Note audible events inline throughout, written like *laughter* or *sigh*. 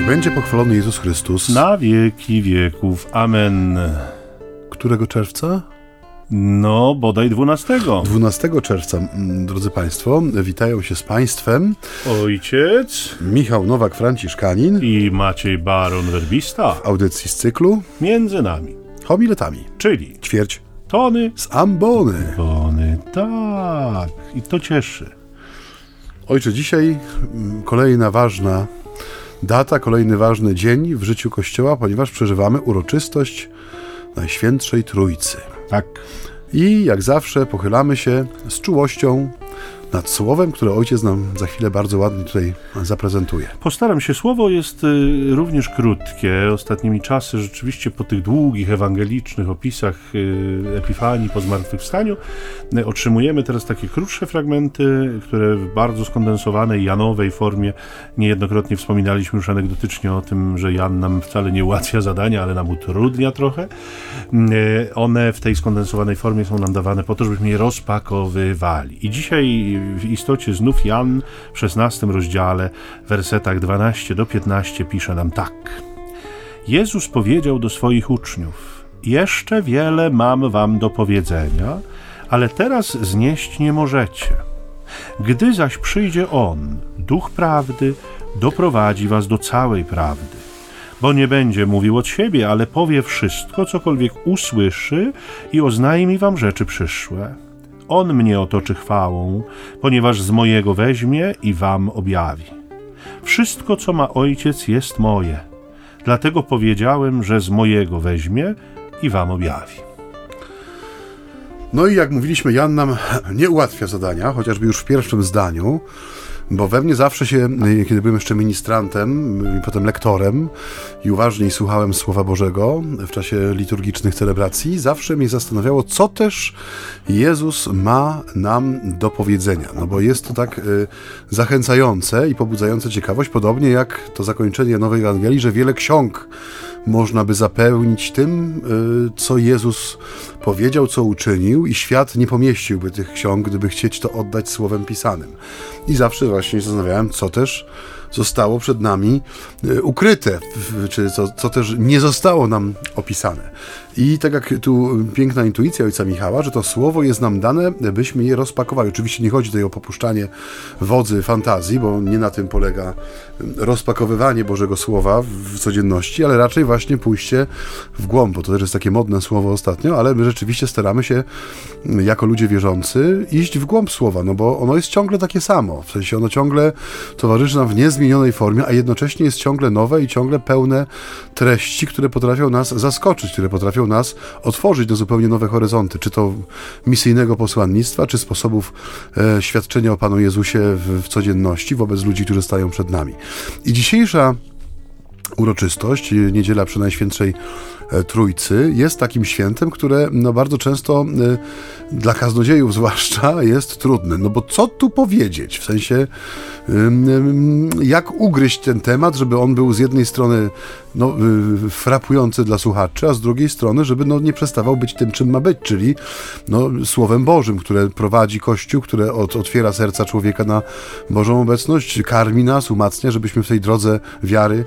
Niech będzie pochwalony Jezus Chrystus. Na wieki wieków. Amen. Którego czerwca? No, bodaj 12. 12 czerwca, drodzy Państwo, witają się z Państwem Ojciec Michał Nowak-Franciszkanin i Maciej Baron Werbista. w audycji z cyklu Między nami. Homiletami. Czyli Ćwierć tony, z ambony. tony. Tak. I to cieszy. Ojcze, dzisiaj kolejna ważna data, kolejny ważny dzień w życiu Kościoła, ponieważ przeżywamy uroczystość Najświętszej Trójcy. Tak. I jak zawsze pochylamy się z czułością nad słowem, które ojciec nam za chwilę bardzo ładnie tutaj zaprezentuje. Postaram się. Słowo jest y, również krótkie. Ostatnimi czasy rzeczywiście po tych długich ewangelicznych opisach y, Epifanii po zmartwychwstaniu y, otrzymujemy teraz takie krótsze fragmenty, które w bardzo skondensowanej janowej formie niejednokrotnie wspominaliśmy już anegdotycznie o tym, że Jan nam wcale nie ułatwia zadania, ale nam utrudnia trochę. One w tej skondensowanej formie są nam dawane po to, żebyśmy je rozpakowywali. I dzisiaj w istocie znów Jan w 16 rozdziale, wersetach 12 do 15 pisze nam tak. Jezus powiedział do swoich uczniów: Jeszcze wiele mam wam do powiedzenia, ale teraz znieść nie możecie. Gdy zaś przyjdzie On, Duch Prawdy, doprowadzi was do całej prawdy. Bo nie będzie mówił od siebie, ale powie wszystko, cokolwiek usłyszy i oznajmi wam rzeczy przyszłe. On mnie otoczy chwałą, ponieważ z mojego weźmie i wam objawi. Wszystko, co ma ojciec, jest moje. Dlatego powiedziałem, że z mojego weźmie i wam objawi. No i jak mówiliśmy, Jan nam nie ułatwia zadania, chociażby już w pierwszym zdaniu, bo we mnie zawsze się, kiedy byłem jeszcze ministrantem i potem lektorem i uważniej słuchałem Słowa Bożego w czasie liturgicznych celebracji, zawsze mnie zastanawiało, co też Jezus ma nam do powiedzenia. No bo jest to tak y, zachęcające i pobudzające ciekawość, podobnie jak to zakończenie Nowej Ewangelii, że wiele ksiąg można by zapełnić tym, y, co Jezus powiedział, co uczynił, i świat nie pomieściłby tych ksiąg, gdyby chcieć to oddać słowem pisanym. I zawsze właśnie zastanawiałem, co też zostało przed nami y, ukryte, czy co, co też nie zostało nam opisane. I tak jak tu piękna intuicja ojca Michała, że to słowo jest nam dane, byśmy je rozpakowali. Oczywiście nie chodzi tutaj o popuszczanie wodzy fantazji, bo nie na tym polega rozpakowywanie Bożego Słowa w- codzienności, ale raczej właśnie pójście w głąb, bo to też jest takie modne słowo ostatnio, ale my rzeczywiście staramy się jako ludzie wierzący iść w głąb słowa, no bo ono jest ciągle takie samo, w sensie ono ciągle towarzyszy nam w niezmienionej formie, a jednocześnie jest ciągle nowe i ciągle pełne treści, które potrafią nas zaskoczyć, które potrafią nas otworzyć na zupełnie nowe horyzonty, czy to misyjnego posłannictwa, czy sposobów e, świadczenia o Panu Jezusie w, w codzienności wobec ludzi, którzy stają przed nami. I dzisiejsza uroczystość, niedziela przy Najświętszej e, Trójcy, jest takim świętem, które no, bardzo często e, dla kaznodziejów *laughs* zwłaszcza jest trudne. No bo co tu powiedzieć? W sensie, ym, ym, jak ugryźć ten temat, żeby on był z jednej strony no, y, frapujący dla słuchaczy, a z drugiej strony, żeby no, nie przestawał być tym, czym ma być, czyli no, Słowem Bożym, które prowadzi Kościół, które od, otwiera serca człowieka na Bożą obecność, karmi nas, umacnia, żebyśmy w tej drodze wiary,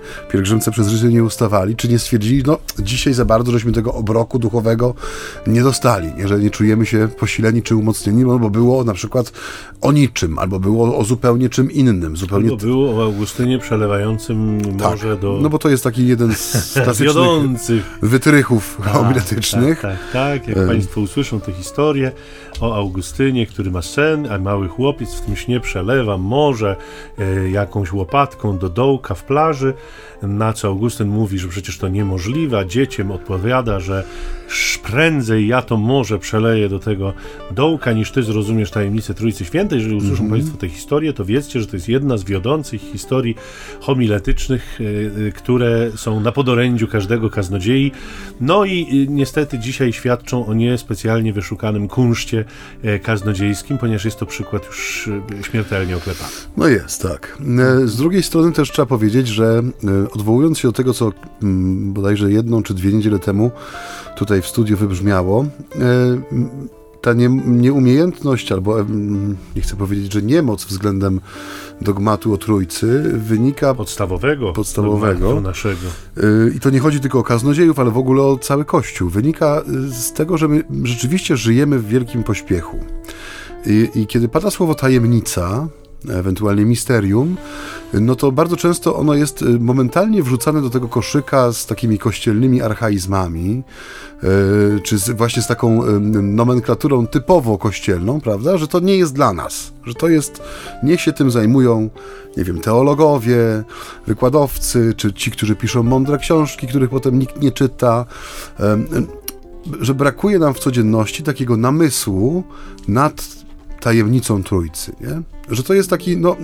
pielgrzymce przez życie nie ustawali, czy nie stwierdzili, no dzisiaj za bardzo żeśmy tego obroku duchowego nie dostali, jeżeli nie czujemy się posileni czy umocnieni, no bo było na przykład o niczym, albo było o zupełnie czym innym, zupełnie To było o Augustynie przelewającym morze do no bo to jest taki jeden z *laughs* klasycznych wiodących wytrychów homiletycznych. Tak, tak, tak. Jak Państwo usłyszą tę historię o Augustynie, który ma sen, a mały chłopiec w tym śnie przelewa morze e, jakąś łopatką do dołka w plaży, na co Augustyn mówi, że przecież to niemożliwe, a dzieciem odpowiada, że prędzej ja to morze przeleję do tego dołka, niż ty zrozumiesz tajemnicę Trójcy Świętej. Jeżeli usłyszą Państwo tę historię, to wiedzcie, że to jest jedna z wiodących historii homiletycznych, e, e, które są na podorędziu każdego kaznodziei. No i y, niestety dzisiaj świadczą o niespecjalnie wyszukanym kunszcie e, kaznodziejskim, ponieważ jest to przykład już y, śmiertelnie oklepany. No jest, tak. E, Z drugiej strony też trzeba powiedzieć, że e, odwołując się do tego, co mm, bodajże jedną czy dwie niedziele temu tutaj w studiu wybrzmiało, e, ta nie, nieumiejętność, albo nie chcę powiedzieć, że niemoc względem dogmatu o Trójcy wynika... Podstawowego. Podstawowego. naszego. Y, I to nie chodzi tylko o kaznodziejów, ale w ogóle o cały Kościół. Wynika y, z tego, że my rzeczywiście żyjemy w wielkim pośpiechu. I, i kiedy pada słowo tajemnica, ewentualnie misterium, no to bardzo często ono jest y, momentalnie wrzucane do tego koszyka z takimi kościelnymi archaizmami, y, czy z, właśnie z taką nomenklaturą typowo kościelną, prawda, że to nie jest dla nas, że to jest, niech się tym zajmują, nie wiem, teologowie, wykładowcy, czy ci, którzy piszą mądre książki, których potem nikt nie czyta, że brakuje nam w codzienności takiego namysłu nad tajemnicą Trójcy, nie? Że to jest taki, no,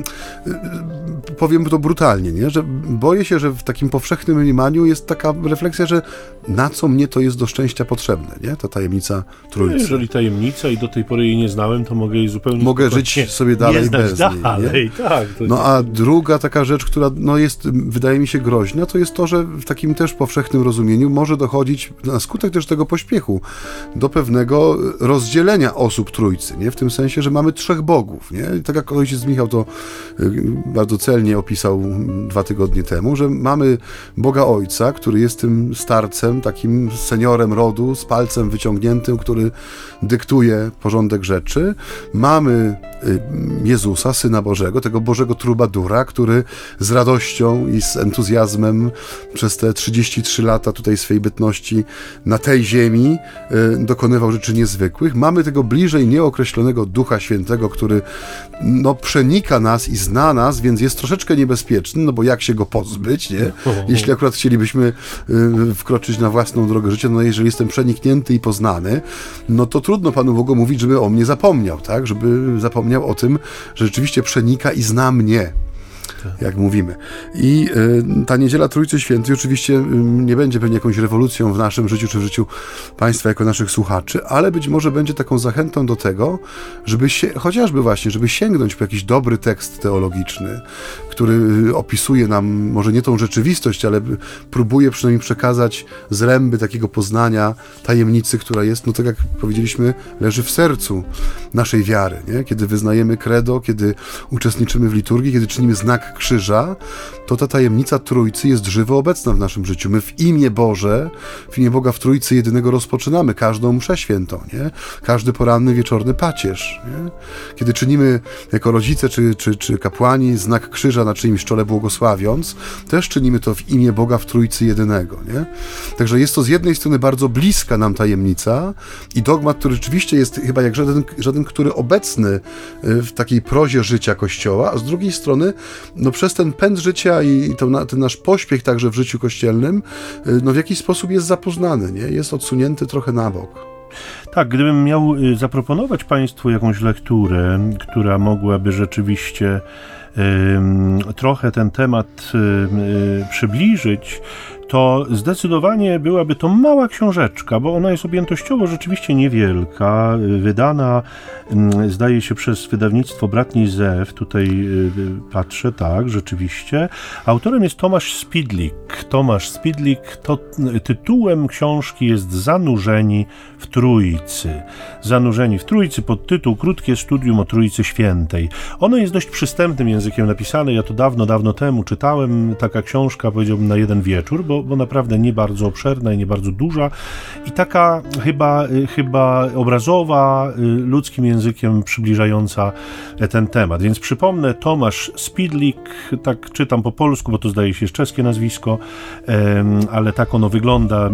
powiem to brutalnie, nie? Że boję się, że w takim powszechnym mniemaniu jest taka refleksja, że na co mnie to jest do szczęścia potrzebne, nie? Ta tajemnica Trójcy. No, jeżeli tajemnica i do tej pory jej nie znałem, to mogę jej zupełnie... Mogę żyć sobie dalej bez dalej, niej, nie? tak. No a druga taka rzecz, która no jest, wydaje mi się groźna, to jest to, że w takim też powszechnym rozumieniu może dochodzić, na skutek też tego pośpiechu, do pewnego rozdzielenia osób Trójcy, nie? W tym sensie, że mamy trzech bogów, nie? Tak jak ojciec Michał to y, bardzo celnie opisał dwa tygodnie temu, że mamy Boga Ojca, który jest tym starcem, takim seniorem rodu, z palcem wyciągniętym, który dyktuje porządek rzeczy. Mamy y, Jezusa, Syna Bożego, tego Bożego Trubadura, który z radością i z entuzjazmem przez te 33 lata tutaj swojej bytności na tej ziemi y, dokonywał rzeczy niezwykłych. Mamy tego bliżej nieokreślonego Ducha Świętego, który no, przenika nas i zna nas, więc jest troszeczkę niebezpieczny, no bo jak się go pozbyć, nie? Jeśli akurat chcielibyśmy y, wkroczyć na własną drogę życia, no jeżeli jestem przeniknięty i poznany, no to trudno Panu Bogu mówić, żeby o mnie zapomniał, tak? Żeby zapomniał o tym, że rzeczywiście przenika i zna mnie jak mówimy. I y, ta niedziela Trójcy Świętej oczywiście y, nie będzie pewnie jakąś rewolucją w naszym życiu, czy w życiu państwa jako naszych słuchaczy, ale być może będzie taką zachętą do tego, żeby się, chociażby właśnie, żeby sięgnąć po jakiś dobry tekst teologiczny, który y, opisuje nam może nie tą rzeczywistość, ale próbuje przynajmniej przekazać zręby takiego poznania tajemnicy, która jest, no tak jak powiedzieliśmy, leży w sercu naszej wiary, nie? Kiedy wyznajemy credo, kiedy uczestniczymy w liturgii, kiedy czynimy znak krzyża, to ta tajemnica Trójcy jest żywo obecna w naszym życiu. My w imię Boże, w imię Boga w Trójcy jedynego rozpoczynamy każdą mszę świętą, nie? Każdy poranny, wieczorny pacierz, nie? Kiedy czynimy jako rodzice czy, czy, czy kapłani znak krzyża na czyimś czole błogosławiąc, też czynimy to w imię Boga w Trójcy jedynego, nie? Także jest to z jednej strony bardzo bliska nam tajemnica i dogmat, który rzeczywiście jest chyba jak żaden, żaden który obecny y, w takiej prozie życia Kościoła, a z drugiej strony no przez ten pęd życia i to, ten nasz pośpiech także w życiu kościelnym, y, no w jakiś sposób jest zapoznany, nie? Jest odsunięty trochę na bok. Tak, gdybym miał y, zaproponować Państwu jakąś lekturę, która mogłaby rzeczywiście trochę ten temat przybliżyć, to zdecydowanie byłaby to mała książeczka, bo ona jest objętościowo rzeczywiście niewielka, wydana mm, zdaje się przez wydawnictwo Bratni Zew, tutaj y, patrzę, tak, rzeczywiście. Autorem jest Tomasz Spidlik. Tomasz Spidlik, to tytułem książki jest Zanurzeni w Trójcy. Zanurzeni w Trójcy, pod tytuł Krótkie studium o Trójcy Świętej. Ono jest dość przystępnym językiem napisane, ja to dawno, dawno temu czytałem, taka książka, powiedziałbym, na jeden wieczór, bo bo, naprawdę nie bardzo obszerna i nie bardzo duża i taka chyba, y, chyba obrazowa, y, ludzkim językiem przybliżająca ten temat. Więc przypomnę, Tomasz Spidlik, tak czytam po polsku, bo to zdaje się jest czeskie nazwisko, ale tak ono wygląda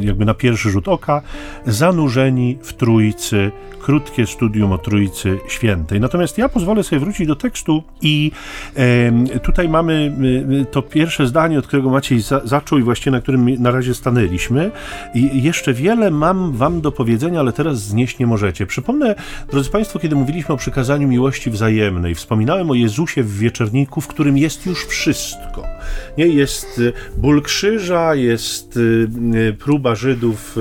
jakby na pierwszy rzut oka. Zanurzeni w Trójcy, krótkie studium o Trójcy Świętej. Natomiast ja pozwolę sobie wrócić do tekstu i tutaj mamy y, to pierwsze zdanie, od którego Maciej za, zaczął i właściwie na którym na razie stanęliśmy. I jeszcze wiele mam wam do powiedzenia, ale teraz znieść nie możecie. Przypomnę, drodzy Państwo, kiedy mówiliśmy o przykazaniu miłości wzajemnej, wspominałem o Jezusie w wieczorniku, w którym jest już wszystko. Nie jest y, ból krzyża, jest y, y, próba Żydów,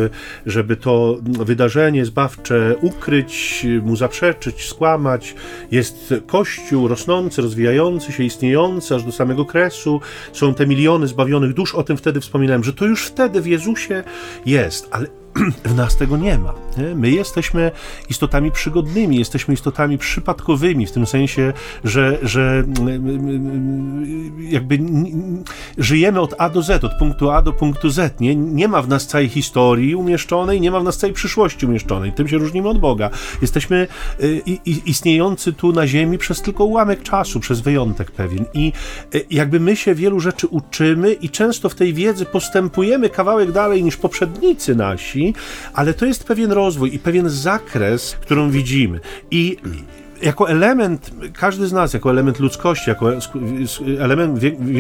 żeby to wydarzenie zbawcze ukryć, mu zaprzeczyć, skłamać. Jest Kościół rosnący, rozwijający się, istniejący aż do samego kresu. Są te miliony zbawionych dusz, o tym wtedy wspominałem, że to już wtedy w Jezusie jest, ale w nas tego nie ma. My jesteśmy istotami przygodnymi, jesteśmy istotami przypadkowymi, w tym sensie, że, że jakby żyjemy od A do Z, od punktu A do punktu Z. Nie, nie ma w nas całej historii umieszczonej, nie ma w nas całej przyszłości umieszczonej. Tym się różnimy od Boga. Jesteśmy y, istniejący tu na ziemi przez tylko ułamek czasu, przez wyjątek pewien. I y, jakby my się wielu rzeczy uczymy i często w tej wiedzy postępujemy kawałek dalej niż poprzednicy nasi, ale to jest pewien rozwój i pewien zakres, którą widzimy. I jako element, każdy z nas, jako element ludzkości, jako element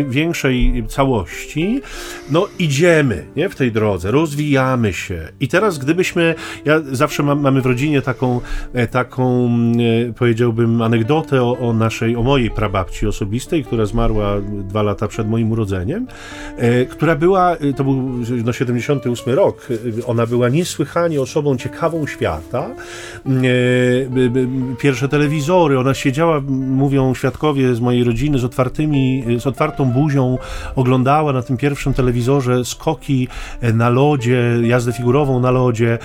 większej całości, no idziemy nie, w tej drodze, rozwijamy się. I teraz gdybyśmy, ja zawsze mam, mamy w rodzinie taką, e, taką e, powiedziałbym, anegdotę o, o, naszej, o mojej prababci osobistej, która zmarła dwa lata przed moim urodzeniem, e, która była, to był no, 78 rok, ona była niesłychanie osobą ciekawą świata. Pierwsze telewizje telewizory, ona siedziała, mówią świadkowie z mojej rodziny, z otwartymi, z otwartą buzią, oglądała na tym pierwszym telewizorze skoki na lodzie, jazdę figurową na lodzie,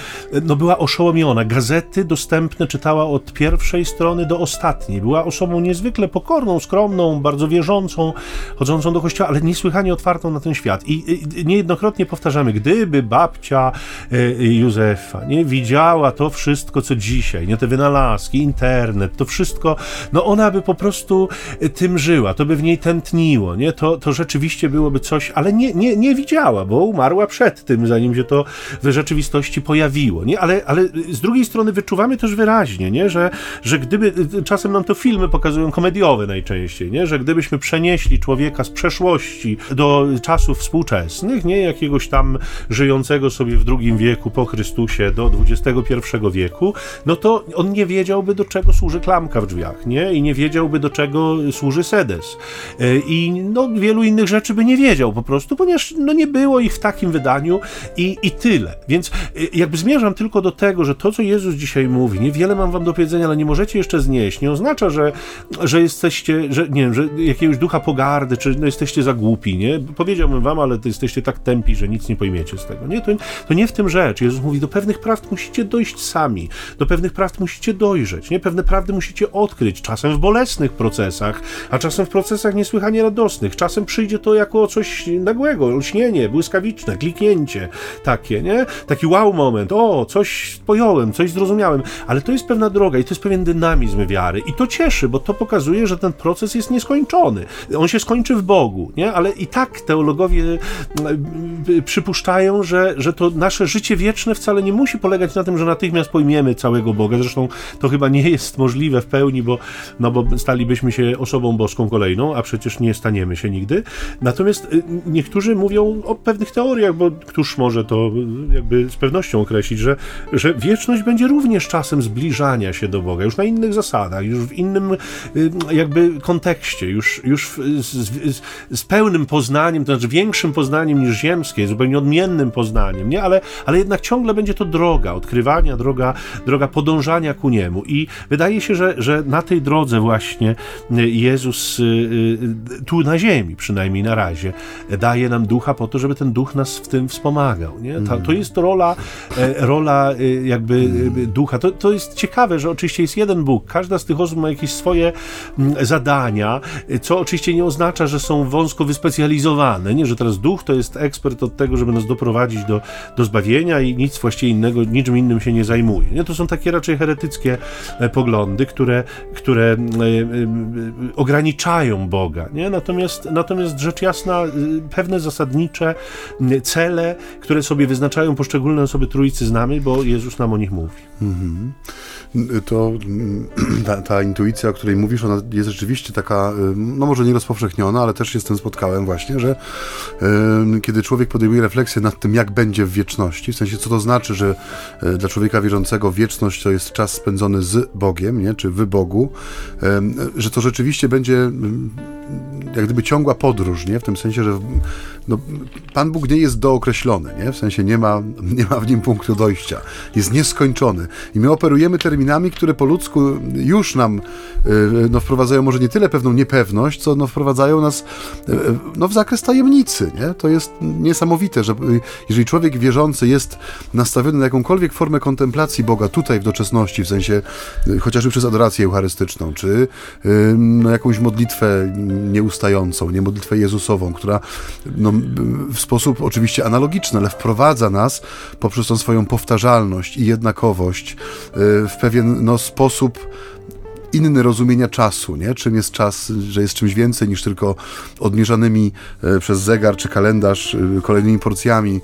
no była oszołomiona. Gazety dostępne czytała od pierwszej strony do ostatniej. Była osobą niezwykle pokorną, skromną, bardzo wierzącą, chodzącą do kościoła, ale niesłychanie otwartą na ten świat. I niejednokrotnie powtarzamy, gdyby babcia e, Józefa nie widziała to wszystko, co dzisiaj, nie te wynalazki, internet, to wszystko, no ona by po prostu e, tym żyła, to by w niej tętniło, nie? To, to rzeczywiście byłoby coś, ale nie, nie, nie widziała, bo umarła przed tym, zanim się to w rzeczywistości pojawiło, nie? Ale, ale z drugiej strony wyczuwamy też wyraźnie, nie? Że, że gdyby, e, czasem nam to filmy pokazują komediowe najczęściej, nie? Że gdybyśmy przenieśli człowieka z przeszłości do czasów współczesnych, nie? Jakiegoś tam żyjącego sobie w drugim wieku po Chrystusie do XXI wieku, no to on nie wiedziałby, do czego służy klamka w drzwiach, nie? I nie wiedziałby, do czego służy sedes. E, I no, wielu innych rzeczy by nie wiedział po prostu, ponieważ no, nie było ich w takim wydaniu i, i tyle. Więc e, jakby zmierzam tylko do tego, że to, co Jezus dzisiaj mówi, niewiele mam wam do powiedzenia, ale nie możecie jeszcze znieść, nie oznacza, że, że jesteście, że nie wiem, że jakiegoś ducha pogardy, czy no, jesteście za głupi, nie? Powiedziałbym wam, ale jesteście tak tępi, że nic nie pojmiecie z tego. Nie, to, to nie w tym rzecz. Jezus mówi, do pewnych prawd musicie dojść sami, do pewnych prawd musicie dojrzeć, nie? Pewne prawdy musicie odkryć, czasem w bolesnych procesach, a czasem w procesach niesłychanie radosnych. Czasem przyjdzie to jako coś nagłego, lśnienie, błyskawiczne, kliknięcie takie, nie? Taki wow moment, o, coś pojąłem, coś zrozumiałem, ale to jest pewna droga i to jest pewien dynamizm wiary i to cieszy, bo to pokazuje, że ten proces jest nieskończony. On się skończy w Bogu, nie? Ale i tak teologowie mm, przypuszczają, że, że to nasze życie wieczne wcale nie musi polegać na tym, że natychmiast pojmiemy całego Boga. Zresztą to chyba nie jest możliwe w pełni, bo, no bo stalibyśmy się osobą boską kolejną, a przecież nie staniemy się nigdy. Natomiast y, niektórzy mówią o pewnych teoriach, bo któż może to y, jakby z pewnością określić, że, że wieczność będzie również czasem zbliżania się do Boga, już na innych zasadach, już w innym y, jakby kontekście, już, już z, z, z pełnym poznaniem, to znaczy większym poznaniem niż ziemskie, zupełnie odmiennym poznaniem, nie? Ale, ale jednak ciągle będzie to droga odkrywania, droga, droga podążania ku niemu. I wydaje się, że, że na tej drodze właśnie Jezus y, y, tu na ziemi, przynajmniej na razie, daje nam ducha po to, żeby ten duch nas w tym wspomagał. Nie? Ta, to jest rola, e, rola jakby ducha. To, to jest ciekawe, że oczywiście jest jeden Bóg. Każda z tych osób ma jakieś swoje mm, zadania, co oczywiście nie oznacza, że są wąsko wyspecjalizowane. Nie, że teraz duch to jest ekspert od tego, żeby nas doprowadzić do, do zbawienia i nic właściwie innego, niczym innym się nie zajmuje. Nie? To są takie raczej heretyckie e, poglądy, które, które e, e, ograniczają Boga. Nie? Natomiast, natomiast rzecz jasna, pewne zasadnicze cele, które sobie wyznaczają poszczególne osoby Trójcy znamy, bo Jezus nam o nich mówi. Mhm to mm, *clears throat* ta, ta, intuicja, o której mówisz, ona jest rzeczywiście taka, no może nie rozpowszechniona, ale też się z tym spotkałem właśnie, że kiedy człowiek podejmuje refleksję nad tym, jak będzie w wieczności, w sensie co to znaczy, że dla człowieka wierzącego wieczność to jest czas spędzony z Bogiem, nie? Czy w Bogu, że to rzeczywiście będzie jak gdyby ciągła podróż, nie? w tym sensie, że no, Pan Bóg nie jest dookreślony, nie? w sensie nie ma, *laughs* nie ma w nim punktu dojścia, jest nieskończony. I my operujemy terminami, które po ludzku już nam y, no, wprowadzają może nie tyle pewną niepewność, co no, wprowadzają nas y, no, w zakres tajemnicy. Nie? To jest niesamowite, że y, jeżeli człowiek wierzący jest nastawiony na jakąkolwiek formę kontemplacji Boga tutaj w doczesności, w sensie chociażby przez adorację eucharystyczną, czy no, jakąś modlitwę nieustającą, nie modlitwę Jezusową, która no, w sposób oczywiście analogiczny, ale wprowadza nas poprzez tą swoją powtarzalność i jednakowość w pewien no, sposób inny rozumienia czasu, nie? czym jest czas, że jest czymś więcej niż tylko odmierzanymi e, przez zegar czy kalendarz e, kolejnymi porcjami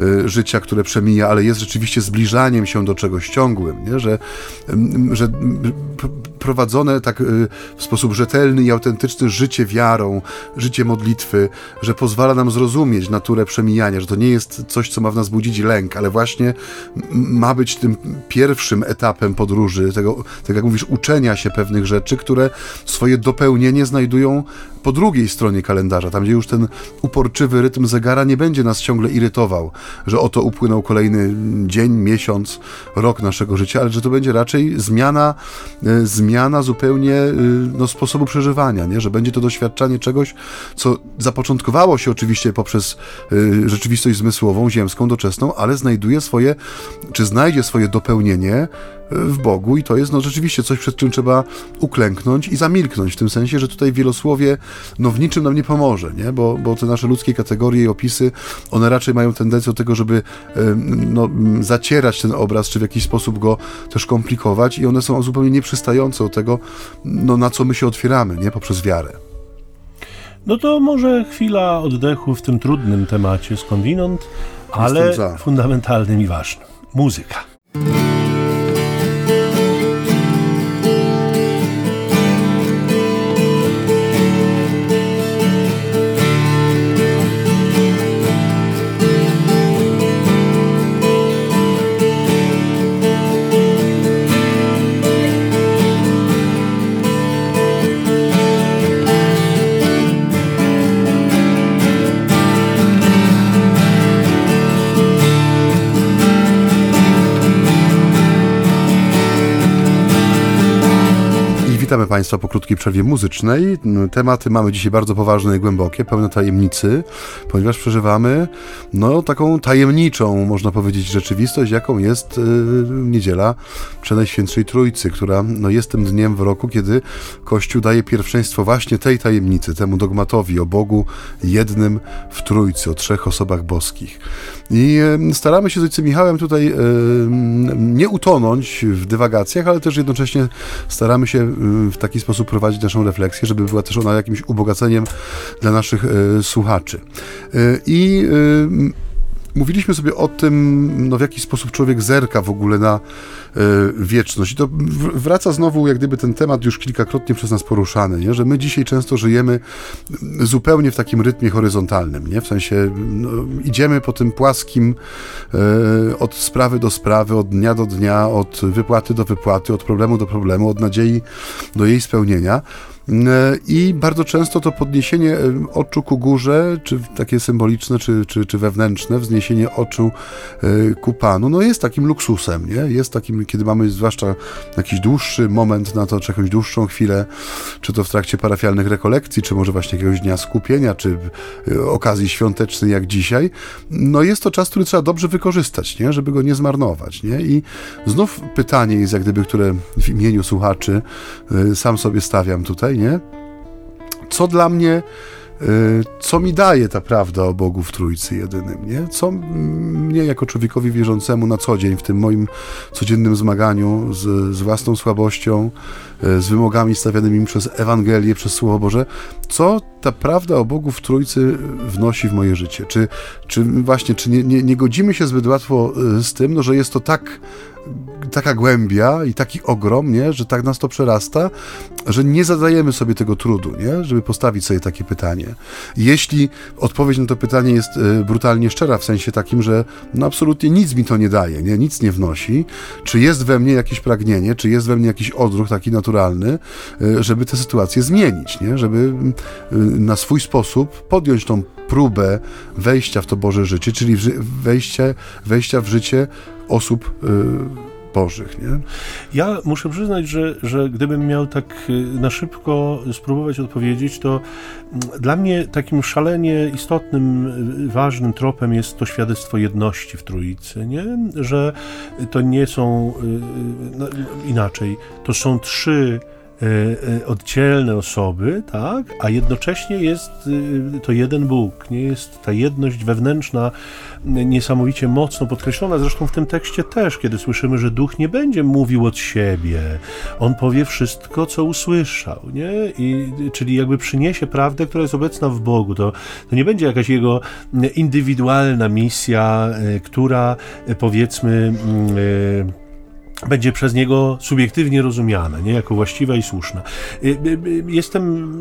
e, życia, które przemija, ale jest rzeczywiście zbliżaniem się do czegoś ciągłym, nie? Że, że prowadzone tak w sposób rzetelny i autentyczny życie wiarą, życie modlitwy, że pozwala nam zrozumieć naturę przemijania, że to nie jest coś, co ma w nas budzić lęk, ale właśnie ma być tym pierwszym etapem podróży, tego, tak jak mówisz, uczenia się pewnych rzeczy, które swoje dopełnienie znajdują po drugiej stronie kalendarza, tam gdzie już ten uporczywy rytm zegara nie będzie nas ciągle irytował, że oto upłynął kolejny dzień, miesiąc, rok naszego życia, ale że to będzie raczej zmiana, e, zmiana zupełnie e, no, sposobu przeżywania, nie? że będzie to doświadczanie czegoś, co zapoczątkowało się oczywiście poprzez e, rzeczywistość zmysłową, ziemską, doczesną, ale znajduje swoje, czy znajdzie swoje dopełnienie w Bogu i to jest no, rzeczywiście coś, przed czym trzeba uklęknąć i zamilknąć, w tym sensie, że tutaj wielosłowie no, w niczym nam nie pomoże, nie? Bo, bo te nasze ludzkie kategorie i opisy, one raczej mają tendencję do tego, żeby no, zacierać ten obraz, czy w jakiś sposób go też komplikować i one są zupełnie nieprzystające do tego, no, na co my się otwieramy, nie? Poprzez wiarę. No to może chwila oddechu w tym trudnym temacie skądinąd, ale fundamentalnym i ważnym. Muzyka. Witamy Państwa po krótkiej przerwie muzycznej. Tematy mamy dzisiaj bardzo poważne i głębokie, pełne tajemnicy, ponieważ przeżywamy no, taką tajemniczą, można powiedzieć, rzeczywistość, jaką jest y, niedziela Przenajświętszej Trójcy, która no, jest tym dniem w roku, kiedy Kościół daje pierwszeństwo właśnie tej tajemnicy, temu dogmatowi o Bogu jednym w Trójcy, o trzech osobach boskich. I staramy się z ojcem Michałem tutaj y, nie utonąć w dywagacjach, ale też jednocześnie staramy się w taki sposób prowadzić naszą refleksję, żeby była też ona jakimś ubogaceniem dla naszych e, słuchaczy. E, I e, mówiliśmy sobie o tym, no, w jaki sposób człowiek zerka w ogóle na wieczność. I to wraca znowu, jak gdyby ten temat już kilkakrotnie przez nas poruszany, nie? że my dzisiaj często żyjemy zupełnie w takim rytmie horyzontalnym, nie? w sensie no, idziemy po tym płaskim od sprawy do sprawy, od dnia do dnia, od wypłaty do wypłaty, od problemu do problemu, od nadziei do jej spełnienia. E, I bardzo często to podniesienie e, oczu ku górze, czy takie symboliczne, czy, czy, czy wewnętrzne, wzniesienie oczu e, ku Panu, no jest takim luksusem, nie? Jest takim, kiedy mamy zwłaszcza jakiś dłuższy moment na to, czy jakąś dłuższą chwilę, czy to w trakcie parafialnych rekolekcji, czy może właśnie jakiegoś dnia skupienia, czy okazji świątecznej jak dzisiaj, no jest to czas, który trzeba dobrze wykorzystać, nie? Żeby go nie zmarnować, nie? I znów pytanie jest jak gdyby, które w imieniu słuchaczy sam sobie stawiam tutaj, nie? Co dla mnie, y, co mi daje ta prawda o Bogu w Trójcy jedynym, nie? Co mnie jako człowiekowi wierzącemu na co dzień w tym moim codziennym zmaganiu z, z własną słabością, y, z wymogami stawianymi przez Ewangelię, przez Słowo Boże, co ta prawda o Bogu w Trójcy wnosi w moje życie? Czy, czy właśnie, czy nie, nie, nie godzimy się zbyt łatwo y, z tym, no, że jest to tak taka głębia i taki ogrom, nie? że tak nas to przerasta, że nie zadajemy sobie tego trudu, nie? żeby postawić sobie takie pytanie. Jeśli odpowiedź na to pytanie jest y, brutalnie szczera, w sensie takim, że no absolutnie nic mi to nie daje, nie? nic nie wnosi, czy jest we mnie jakieś pragnienie, czy jest we mnie jakiś odruch taki naturalny, y, żeby tę sytuację zmienić, nie? żeby y, na swój sposób podjąć tą próbę wejścia w to Boże życie, czyli wejście, wejścia w życie osób y, Bożych. Nie? Ja muszę przyznać, że, że gdybym miał tak y, na szybko spróbować odpowiedzieć, to mm, dla mnie takim szalenie istotnym, y, ważnym tropem jest to świadectwo jedności w Trójcy, nie? że to nie są no, inaczej, to są trzy oddzielne osoby, tak, a jednocześnie jest e, to jeden Bóg, nie jest ta jedność wewnętrzna niesamowicie mocno podkreślona, zresztą w tym tekście też, kiedy słyszymy, że Duch nie będzie mówił od siebie, On powie wszystko, co usłyszał, nie, I, czyli jakby przyniesie prawdę, która jest obecna w Bogu, to, to nie będzie jakaś Jego indywidualna misja, która powiedzmy będzie przez niego subiektywnie rozumiana, nie jako właściwa i słuszna. Y, y, y, jestem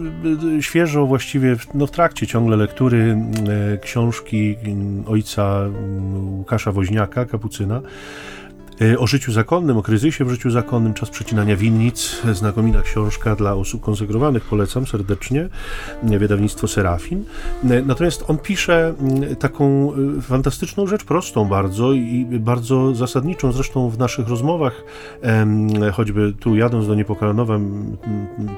świeżo właściwie no, w trakcie ciągle lektury książki ojca Łukasza Woźniaka, kapucyna, o życiu zakonnym, o kryzysie w życiu zakonnym, czas przecinania winnic, znakomita książka dla osób konsegrowanych, polecam serdecznie, e, wydawnictwo Serafin. E, natomiast on pisze mm, taką fantastyczną rzecz, prostą bardzo i bardzo zasadniczą, zresztą w naszych rozmowach, choćby tu jadąc do Niepokalanowa,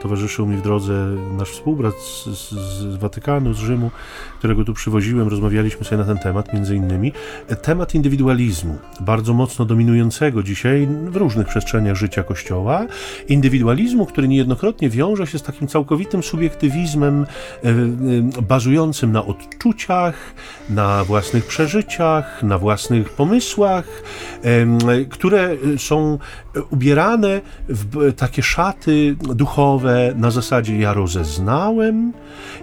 towarzyszył mi w drodze nasz współbrat z, z, Watykanu, z Rzymu, którego tu przywoziłem, rozmawialiśmy sobie na ten temat, między innymi. Temat indywidualizmu, bardzo mocno dominującego dzisiaj w różnych przestrzeniach życia Kościoła, indywidualizmu, który niejednokrotnie wiąże się z takim całkowitym subiektywizmem e, e, bazującym na odczuciach, na własnych przeżyciach, na własnych pomysłach, które są ubierane w takie szaty duchowe na zasadzie ja rozeznałem,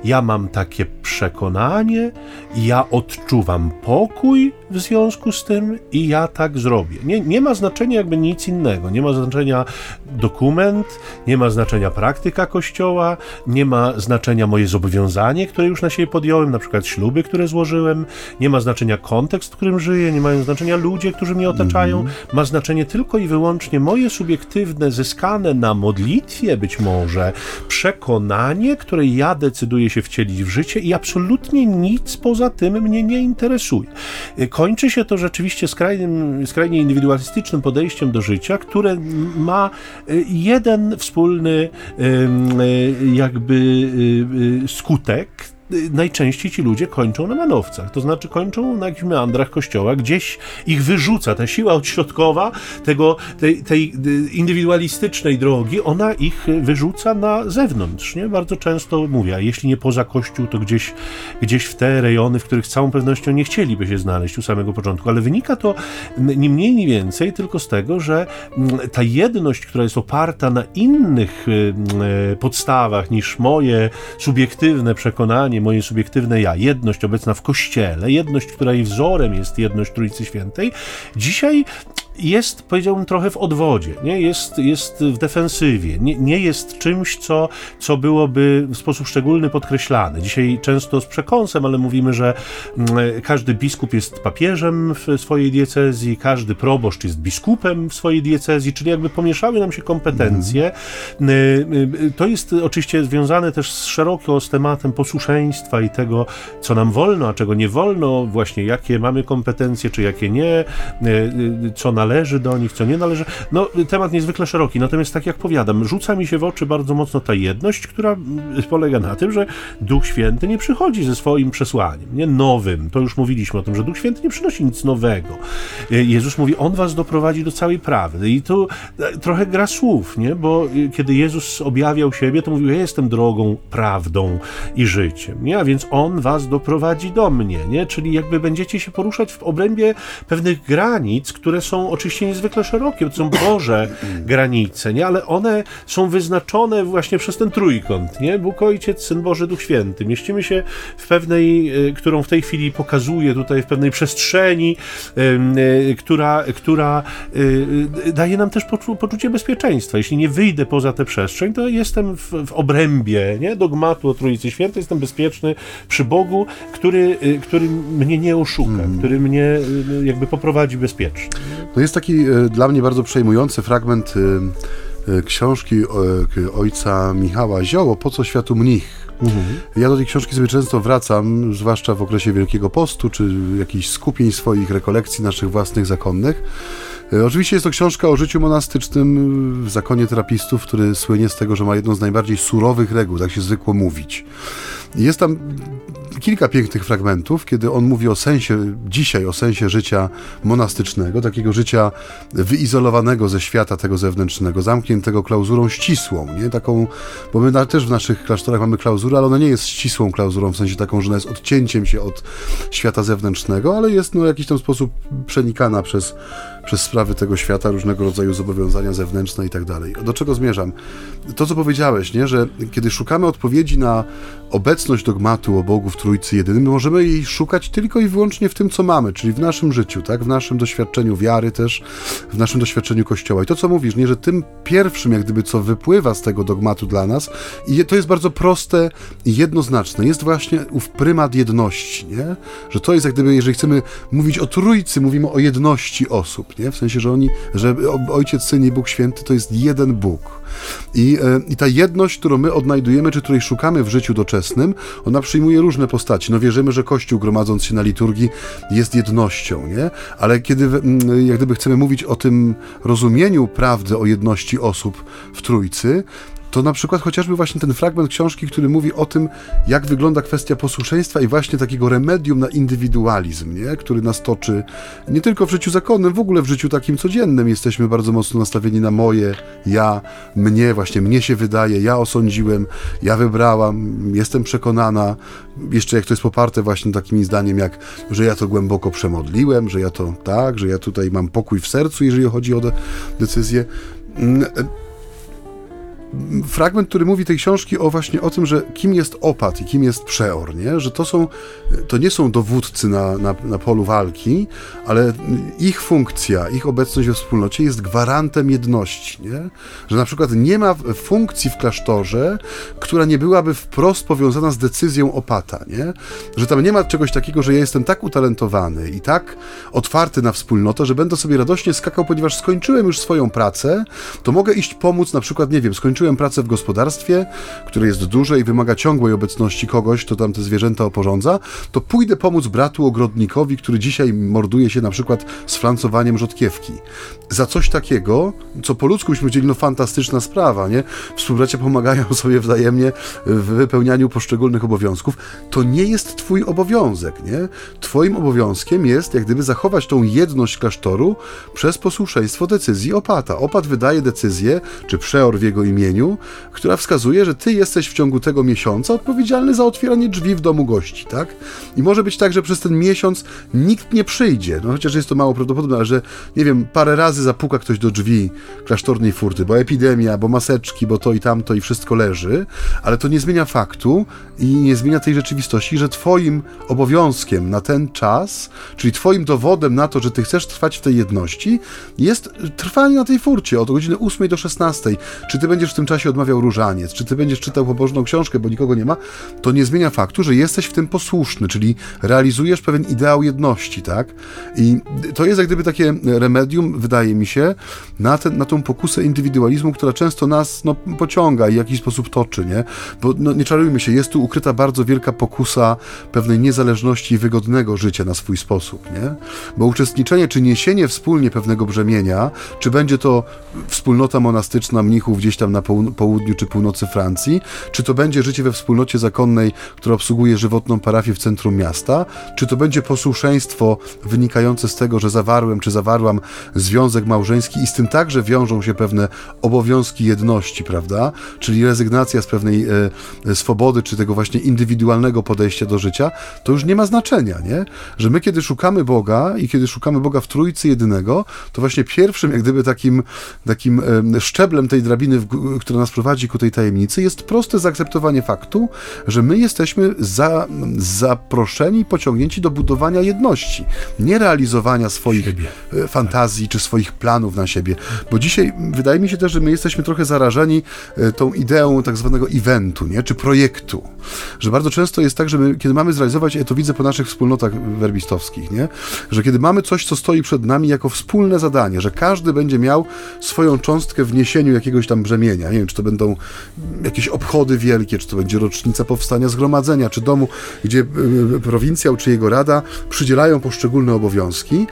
ja mam takie przekonanie, ja odczuwam pokój w związku z tym i ja tak zrobię. Nie, nie ma znaczenia jakby nic innego, nie ma znaczenia dokument, nie ma znaczenia praktyka kościoła, nie ma znaczenia moje zobowiązanie, które już na siebie podjąłem, na przykład śluby, które złożyłem, nie ma znaczenia kontekst, w którym żyję, nie mają znaczenia ludzie, którzy mnie otaczają, -hmm. ma znaczenie tylko i wyłącznie moje subiektywne, zyskane na modlitwie być może, przekonanie, które ja decyduję się wcielić w życie i absolutnie nic poza tym mnie nie interesuje. Kończy się to rzeczywiście skrajnym, skrajnie indywidualistycznym podejściem do życia, które ma y, jeden wspólny y, jakby skutek, najczęściej ci ludzie kończą na manowcach, to znaczy kończą na jakichś meandrach kościoła, gdzieś ich wyrzuca, ta siła odśrodkowa tego, tej, tej indywidualistycznej drogi, ona ich wyrzuca na zewnątrz, nie? Bardzo często mówię, jeśli nie poza kościół, to gdzieś, gdzieś w te rejony, w których z całą pewnością nie chcieliby się znaleźć u samego początku, ale wynika to ni mniej, ni więcej tylko z tego, że ta jedność, która jest oparta na innych podstawach niż moje subiektywne przekonanie, moje subiektywne ja, jedność obecna w Kościele, jedność, która jej wzorem jest jedność Trójcy Świętej, dzisiaj jest, powiedziałbym, trochę w odwodzie, nie? Jest, jest w defensywie, nie, nie jest czymś, co, co byłoby w sposób szczególny podkreślane. Dzisiaj często z przekąsem, ale mówimy, że mm, każdy biskup jest papieżem w swojej diecezji, każdy proboszcz jest biskupem w swojej diecezji, czyli jakby pomieszały nam się kompetencje. Mm. To jest oczywiście związane też szeroko z tematem posłuszeństwa i tego, co nam wolno, a czego nie wolno, właśnie jakie mamy kompetencje, czy jakie nie, co należy należy do nich, co nie należy. No, temat niezwykle szeroki, natomiast tak jak powiadam, rzuca mi się w oczy bardzo mocno ta jedność, która polega na tym, że Duch Święty nie przychodzi ze swoim przesłaniem, nie nowym. To już mówiliśmy o tym, że Duch Święty nie przynosi nic nowego. Jezus mówi, On was doprowadzi do całej prawdy. I tu e, trochę gra słów, nie? Bo e, kiedy Jezus objawiał siebie, to mówił, ja jestem drogą, prawdą i życiem, nie? A więc On was doprowadzi do mnie, nie? Czyli jakby będziecie się poruszać w obrębie pewnych granic, które są są oczywiście niezwykle szerokie, to są Boże granice, nie? ale one są wyznaczone właśnie przez ten trójkąt, nie? Bóg Ojciec, Syn Boży, Duch Święty. Mieścimy się w pewnej, y, którą w tej chwili pokazuję tutaj, w pewnej przestrzeni, y, która, która daje nam też poczucie bezpieczeństwa. Jeśli nie wyjdę poza tę przestrzeń, to jestem w, w obrębie nie? dogmatu o Trójcy Świętej, jestem bezpieczny przy Bogu, który, który mnie nie oszuka, mm. który mnie jakby poprowadzi bezpiecznie. To jest taki dla mnie bardzo przejmujący fragment książki ojca Michała Zioło, Po co światu mnich? Mhm. Ja do tej książki sobie często wracam, zwłaszcza w okresie Wielkiego Postu, czy jakichś skupień swoich, rekolekcji naszych własnych zakonnych. E, oczywiście jest to książka o życiu monastycznym w zakonie terapistów, który słynie z tego, że ma jedną z najbardziej surowych reguł, tak się zwykło mówić. Jest tam kilka pięknych fragmentów, kiedy on mówi o sensie, dzisiaj o sensie życia monastycznego, takiego życia wyizolowanego ze świata tego zewnętrznego, zamkniętego klauzurą ścisłą, nie? Taką, bo my na, też w naszych klasztorach mamy klauzurę, ale ona nie jest ścisłą klauzurą, w sensie taką, że ona jest odcięciem się od świata zewnętrznego, ale jest no, w jakiś tam sposób przenikana przez, przez sprawy tego świata, różnego rodzaju zobowiązania zewnętrzne i tak dalej. Do czego zmierzam? To, co powiedziałeś, nie? że kiedy szukamy odpowiedzi na obecność dogmatu o Bogu w Trójcy Jedynym, możemy jej szukać tylko i wyłącznie w tym, co mamy, czyli w naszym życiu, tak? w naszym doświadczeniu wiary też, w naszym doświadczeniu Kościoła. I to, co mówisz, nie? że tym pierwszym, jak gdyby, co wypływa z tego dogmatu dla nas, i to jest bardzo proste i jednoznaczne, jest właśnie ów prymat jedności, nie? że to jest jak gdyby, jeżeli chcemy mówić o Trójcy, mówimy o jedności osób, nie? w sensie, że oni, że Ojciec, Syn i Bóg Święty to jest jeden Bóg. I, e, I ta jedność, którą my odnajdujemy, czy której szukamy w życiu doczesnym, ona przyjmuje różne postaci. No wierzymy, że Kościół gromadząc się na liturgii jest jednością, nie? Ale kiedy jak gdyby chcemy mówić o tym rozumieniu prawdy o jedności osób w Trójcy, to na przykład chociażby właśnie ten fragment książki, który mówi o tym, jak wygląda kwestia posłuszeństwa i właśnie takiego remedium na indywidualizm, nie? który nas toczy nie tylko w życiu zakonnym, w ogóle w życiu takim codziennym. Jesteśmy bardzo mocno nastawieni na moje, ja, mnie, właśnie mnie się wydaje, ja osądziłem, ja wybrałam, jestem przekonana. Jeszcze jak to jest poparte właśnie takim zdaniem, jak, że ja to głęboko przemodliłem, że ja to tak, że ja tutaj mam pokój w sercu, jeżeli chodzi o de decyzję mm, fragment, który mówi tej książki o właśnie o tym, że kim jest opat i kim jest przeor, nie? że to są, to nie są dowódcy na, na, na polu walki, ale ich funkcja, ich obecność we wspólnocie jest gwarantem jedności, nie? że na przykład nie ma funkcji w klasztorze, która nie byłaby wprost powiązana z decyzją opata, nie? że tam nie ma czegoś takiego, że ja jestem tak utalentowany i tak otwarty na wspólnotę, że będę sobie radośnie skakał, ponieważ skończyłem już swoją pracę, to mogę iść pomóc, na przykład, nie wiem, skończyłem skończyłem pracę w gospodarstwie, które jest duże i wymaga ciągłej obecności kogoś, kto tam te zwierzęta oporządza, to pójdę pomóc bratu ogrodnikowi, który dzisiaj morduje się na przykład z flancowaniem rzodkiewki. Za coś takiego, co po ludzku byśmy powiedzieli, no fantastyczna sprawa, nie? Współbracia pomagają *laughs* sobie wzajemnie w wypełnianiu poszczególnych obowiązków. To nie jest twój obowiązek, nie? Twoim obowiązkiem jest jak gdyby zachować tą jedność klasztoru przez posłuszeństwo decyzji opata. Opat wydaje decyzję, czy przeor w jego imieniu, która wskazuje, że ty jesteś w ciągu tego miesiąca odpowiedzialny za otwieranie drzwi w domu gości, tak? I może być tak, że przez ten miesiąc nikt nie przyjdzie, no chociaż jest to mało prawdopodobne, ale że, nie wiem, parę razy zapuka ktoś do drzwi klasztornej furty, bo epidemia, bo maseczki, bo to i tamto i wszystko leży, ale to nie zmienia faktu i nie zmienia tej rzeczywistości, że twoim obowiązkiem na ten czas, czyli twoim dowodem na to, że ty chcesz trwać w tej jedności, jest trwanie na tej furcie od godziny 8 do 16. Czy ty będziesz w tym czasie odmawiał różaniec, czy ty będziesz czytał pobożną książkę, bo nikogo nie ma, to nie zmienia faktu, że jesteś w tym posłuszny, czyli realizujesz pewien ideał jedności, tak? I to jest jak gdyby takie remedium, wydaje mi się, na, ten, na tą pokusę indywidualizmu, która często nas no, pociąga i w jakiś sposób toczy, nie? Bo no, nie czarujmy się, jest tu ukryta bardzo wielka pokusa pewnej niezależności i wygodnego życia na swój sposób, nie? Bo uczestniczenie czy niesienie wspólnie pewnego brzemienia, czy będzie to wspólnota monastyczna mnichów gdzieś tam na południu czy północy Francji, czy to będzie życie we wspólnocie zakonnej, która obsługuje żywotną parafię w centrum miasta, czy to będzie posłuszeństwo wynikające z tego, że zawarłem czy zawarłam związek związek małżeński i z tym także wiążą się pewne obowiązki jedności, prawda? Czyli rezygnacja z pewnej e, swobody, czy tego właśnie indywidualnego podejścia do życia, to już nie ma znaczenia, nie? Że my, kiedy szukamy Boga i kiedy szukamy Boga w Trójcy Jedynego, to właśnie pierwszym, jak gdyby takim, takim e, szczeblem tej drabiny, która nas prowadzi ku tej tajemnicy, jest proste zaakceptowanie faktu, że my jesteśmy za, zaproszeni, pociągnięci do budowania jedności, nie realizowania swoich siebie. E, fantazji czy swoich planów na siebie. Bo dzisiaj wydaje mi się też, że my jesteśmy trochę zarażeni e, tą ideą tak zwanego eventu, nie? czy projektu. Że bardzo często jest tak, że my, kiedy mamy zrealizować, ja to widzę po naszych wspólnotach werbistowskich, nie? że kiedy mamy coś, co stoi przed nami jako wspólne zadanie, że każdy będzie miał swoją cząstkę w niesieniu jakiegoś tam brzemienia. Nie wiem, czy to będą jakieś obchody wielkie, czy to będzie rocznica powstania zgromadzenia, czy domu, gdzie e, e, prowincjał czy jego rada przydzielają poszczególne obowiązki,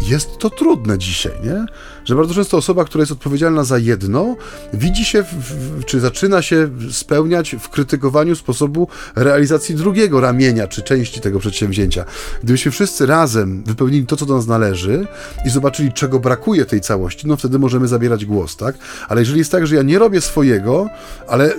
jest to trudne dzisiaj, nie? Że bardzo często osoba, która jest odpowiedzialna za jedno, widzi się, w, czy zaczyna się spełniać w krytykowaniu sposobu realizacji drugiego ramienia, czy części tego przedsięwzięcia. Gdybyśmy wszyscy razem wypełnili to, co do nas należy i zobaczyli, czego brakuje tej całości, no wtedy możemy zabierać głos, tak? Ale jeżeli jest tak, że ja nie robię swojego, ale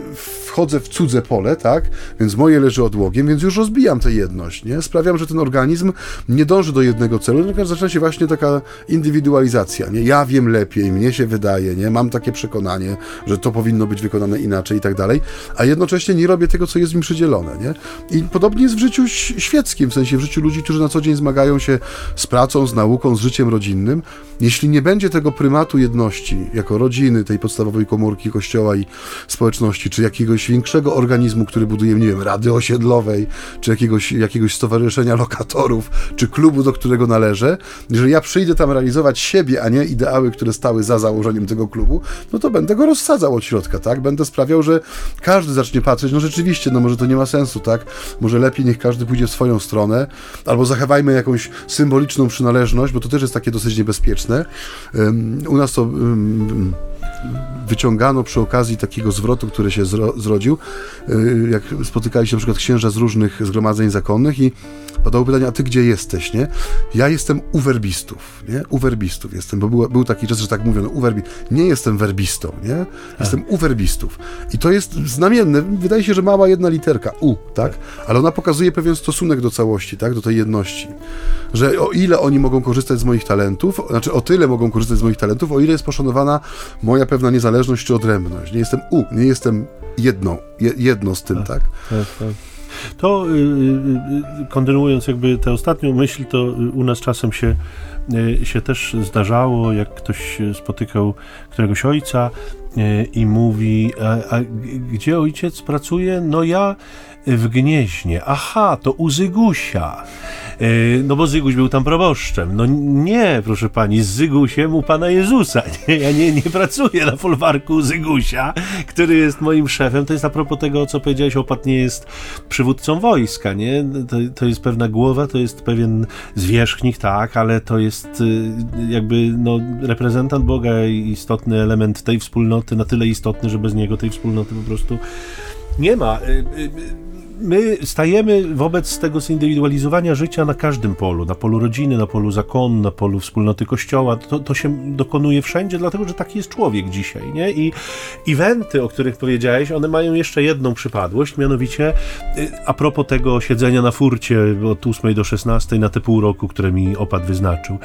wchodzę w cudze pole, tak? Więc moje leży odłogiem, więc już rozbijam tę jedność, nie? Sprawiam, że ten organizm nie dąży do jednego celu, tylko zaczyna się właśnie taka indywidualizacja, nie? Ja wiem lepiej, mnie się wydaje, nie? Mam takie przekonanie, że to powinno być wykonane inaczej i tak dalej, a jednocześnie nie robię tego, co jest mi przydzielone, nie? I podobnie jest w życiu świeckim, w sensie w życiu ludzi, którzy na co dzień zmagają się z pracą, z nauką, z życiem rodzinnym. Jeśli nie będzie tego prymatu jedności, jako rodziny, tej podstawowej komórki kościoła i społeczności, czy jakiegoś większego organizmu, który buduje, nie wiem, rady osiedlowej, czy jakiegoś, jakiegoś stowarzyszenia lokatorów, czy klubu, do którego należę, jeżeli ja przyjdę tam realizować siebie, a nie ideały, które stały za założeniem tego klubu, no to będę go rozsadzał od środka, tak? Będę sprawiał, że każdy zacznie patrzeć, no rzeczywiście, no może to nie ma sensu, tak? Może lepiej niech każdy pójdzie w swoją stronę, albo zachowajmy jakąś symboliczną przynależność, bo to też jest takie dosyć niebezpieczne. u nas to wyciągano przy okazji takiego zwrotu, który się zro, zrodził, y, jak spotykali się na przykład księża z różnych zgromadzeń zakonnych i padało pytanie, a ty gdzie jesteś, nie? Ja jestem u werbistów, nie? U werbistów jestem, bo był, był taki czas, że tak mówiono, u werbi... Nie jestem werbistą, nie? Jestem u werbistów. I to jest znamienne, wydaje się, że mała jedna literka, u, tak? Ale ona pokazuje pewien stosunek do całości, tak? Do tej jedności. Że o ile oni mogą korzystać z moich talentów, znaczy o tyle mogą korzystać z moich talentów, o ile jest poszanowana moja pewna niezależność czy odrębność. Nie jestem u, nie jestem jedną, jedno z tym, tak? tak? tak, tak. To y, y, y, kontynuując jakby tę ostatnią myśl, to u nas czasem się, się też zdarzało, jak ktoś spotykał któregoś ojca i mówi, a, a gdzie ojciec pracuje? No ja w Gnieźnie. Aha, to u Zygusia. E, no bo Zyguś był tam proboszczem. No nie, proszę pani, z Zygusiem u Pana Jezusa. *laughs* Nie, ja nie, nie pracuję na folwarku Zygusia, który jest moim szefem. To jest a propos tego, co powiedziałeś, opat nie jest przywódcą wojska, nie? To, to jest pewna głowa, to jest pewien zwierzchnik, tak, ale to jest y, jakby no, reprezentant Boga i istotny element tej wspólnoty, na tyle istotny, że bez niego tej wspólnoty po prostu nie ma. My stajemy wobec tego zindywidualizowania życia na każdym polu, na polu rodziny, na polu zakonu, na polu wspólnoty kościoła. To, to się dokonuje wszędzie, dlatego że taki jest człowiek dzisiaj, nie? I eventy, o których powiedziałeś, one mają jeszcze jedną przypadłość, mianowicie y, a propos tego siedzenia na furcie od 8 do 16 na te pół roku, które mi opad wyznaczył.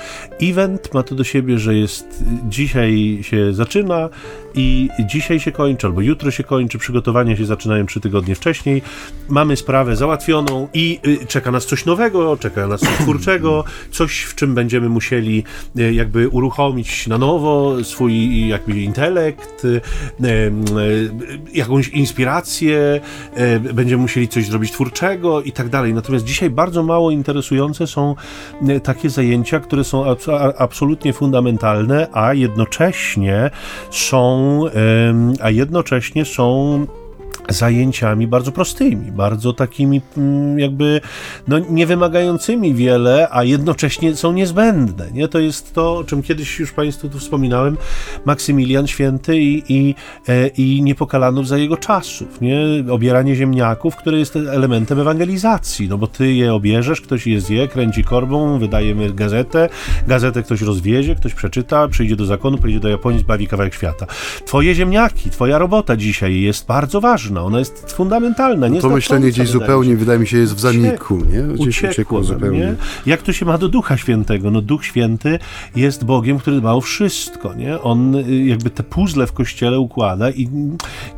Event ma to do siebie, że jest dzisiaj się zaczyna i dzisiaj się kończy, albo jutro się kończy, przygotowania się zaczynają trzy tygodnie wcześniej. Mamy sprawę załatwioną i y, czeka nas coś nowego, czeka nas coś twórczego, coś w czym będziemy musieli y, jakby uruchomić na nowo swój jakby intelekt, y, jakąś inspirację, będziemy musieli coś zrobić twórczego i tak dalej. Natomiast dzisiaj bardzo mało interesujące są takie zajęcia, które są absolutnie fundamentalne, a jednocześnie są a jednocześnie są zajęciami bardzo prostymi, bardzo takimi mm, jakby no, nie wymagającymi wiele, a jednocześnie są niezbędne. Nie? To jest to, o czym kiedyś już Państwu tu wspominałem, Maksymilian Święty i, i, e, i Niepokalanów za jego czasów. Nie? Obieranie ziemniaków, które jest elementem ewangelizacji, no bo ty je obierzesz, ktoś je zje, kręci korbą, wydajemy gazetę, gazetę ktoś rozwiezie, ktoś przeczyta, przyjdzie do zakonu, pojedzie do Japonii, zbawi kawałek świata. Twoje ziemniaki, twoja robota dzisiaj jest bardzo ważna ważna, ona jest fundamentalna. Nie to myślenie gdzieś zupełnie, wydaje mi się, jest w zaniku. Nie? Gdzieś uciekło, uciekło zupełnie. Nie? Jak to się ma do Ducha Świętego? No Duch Święty jest Bogiem, który dba o wszystko. Nie? On y, jakby te puzzle w Kościele układa i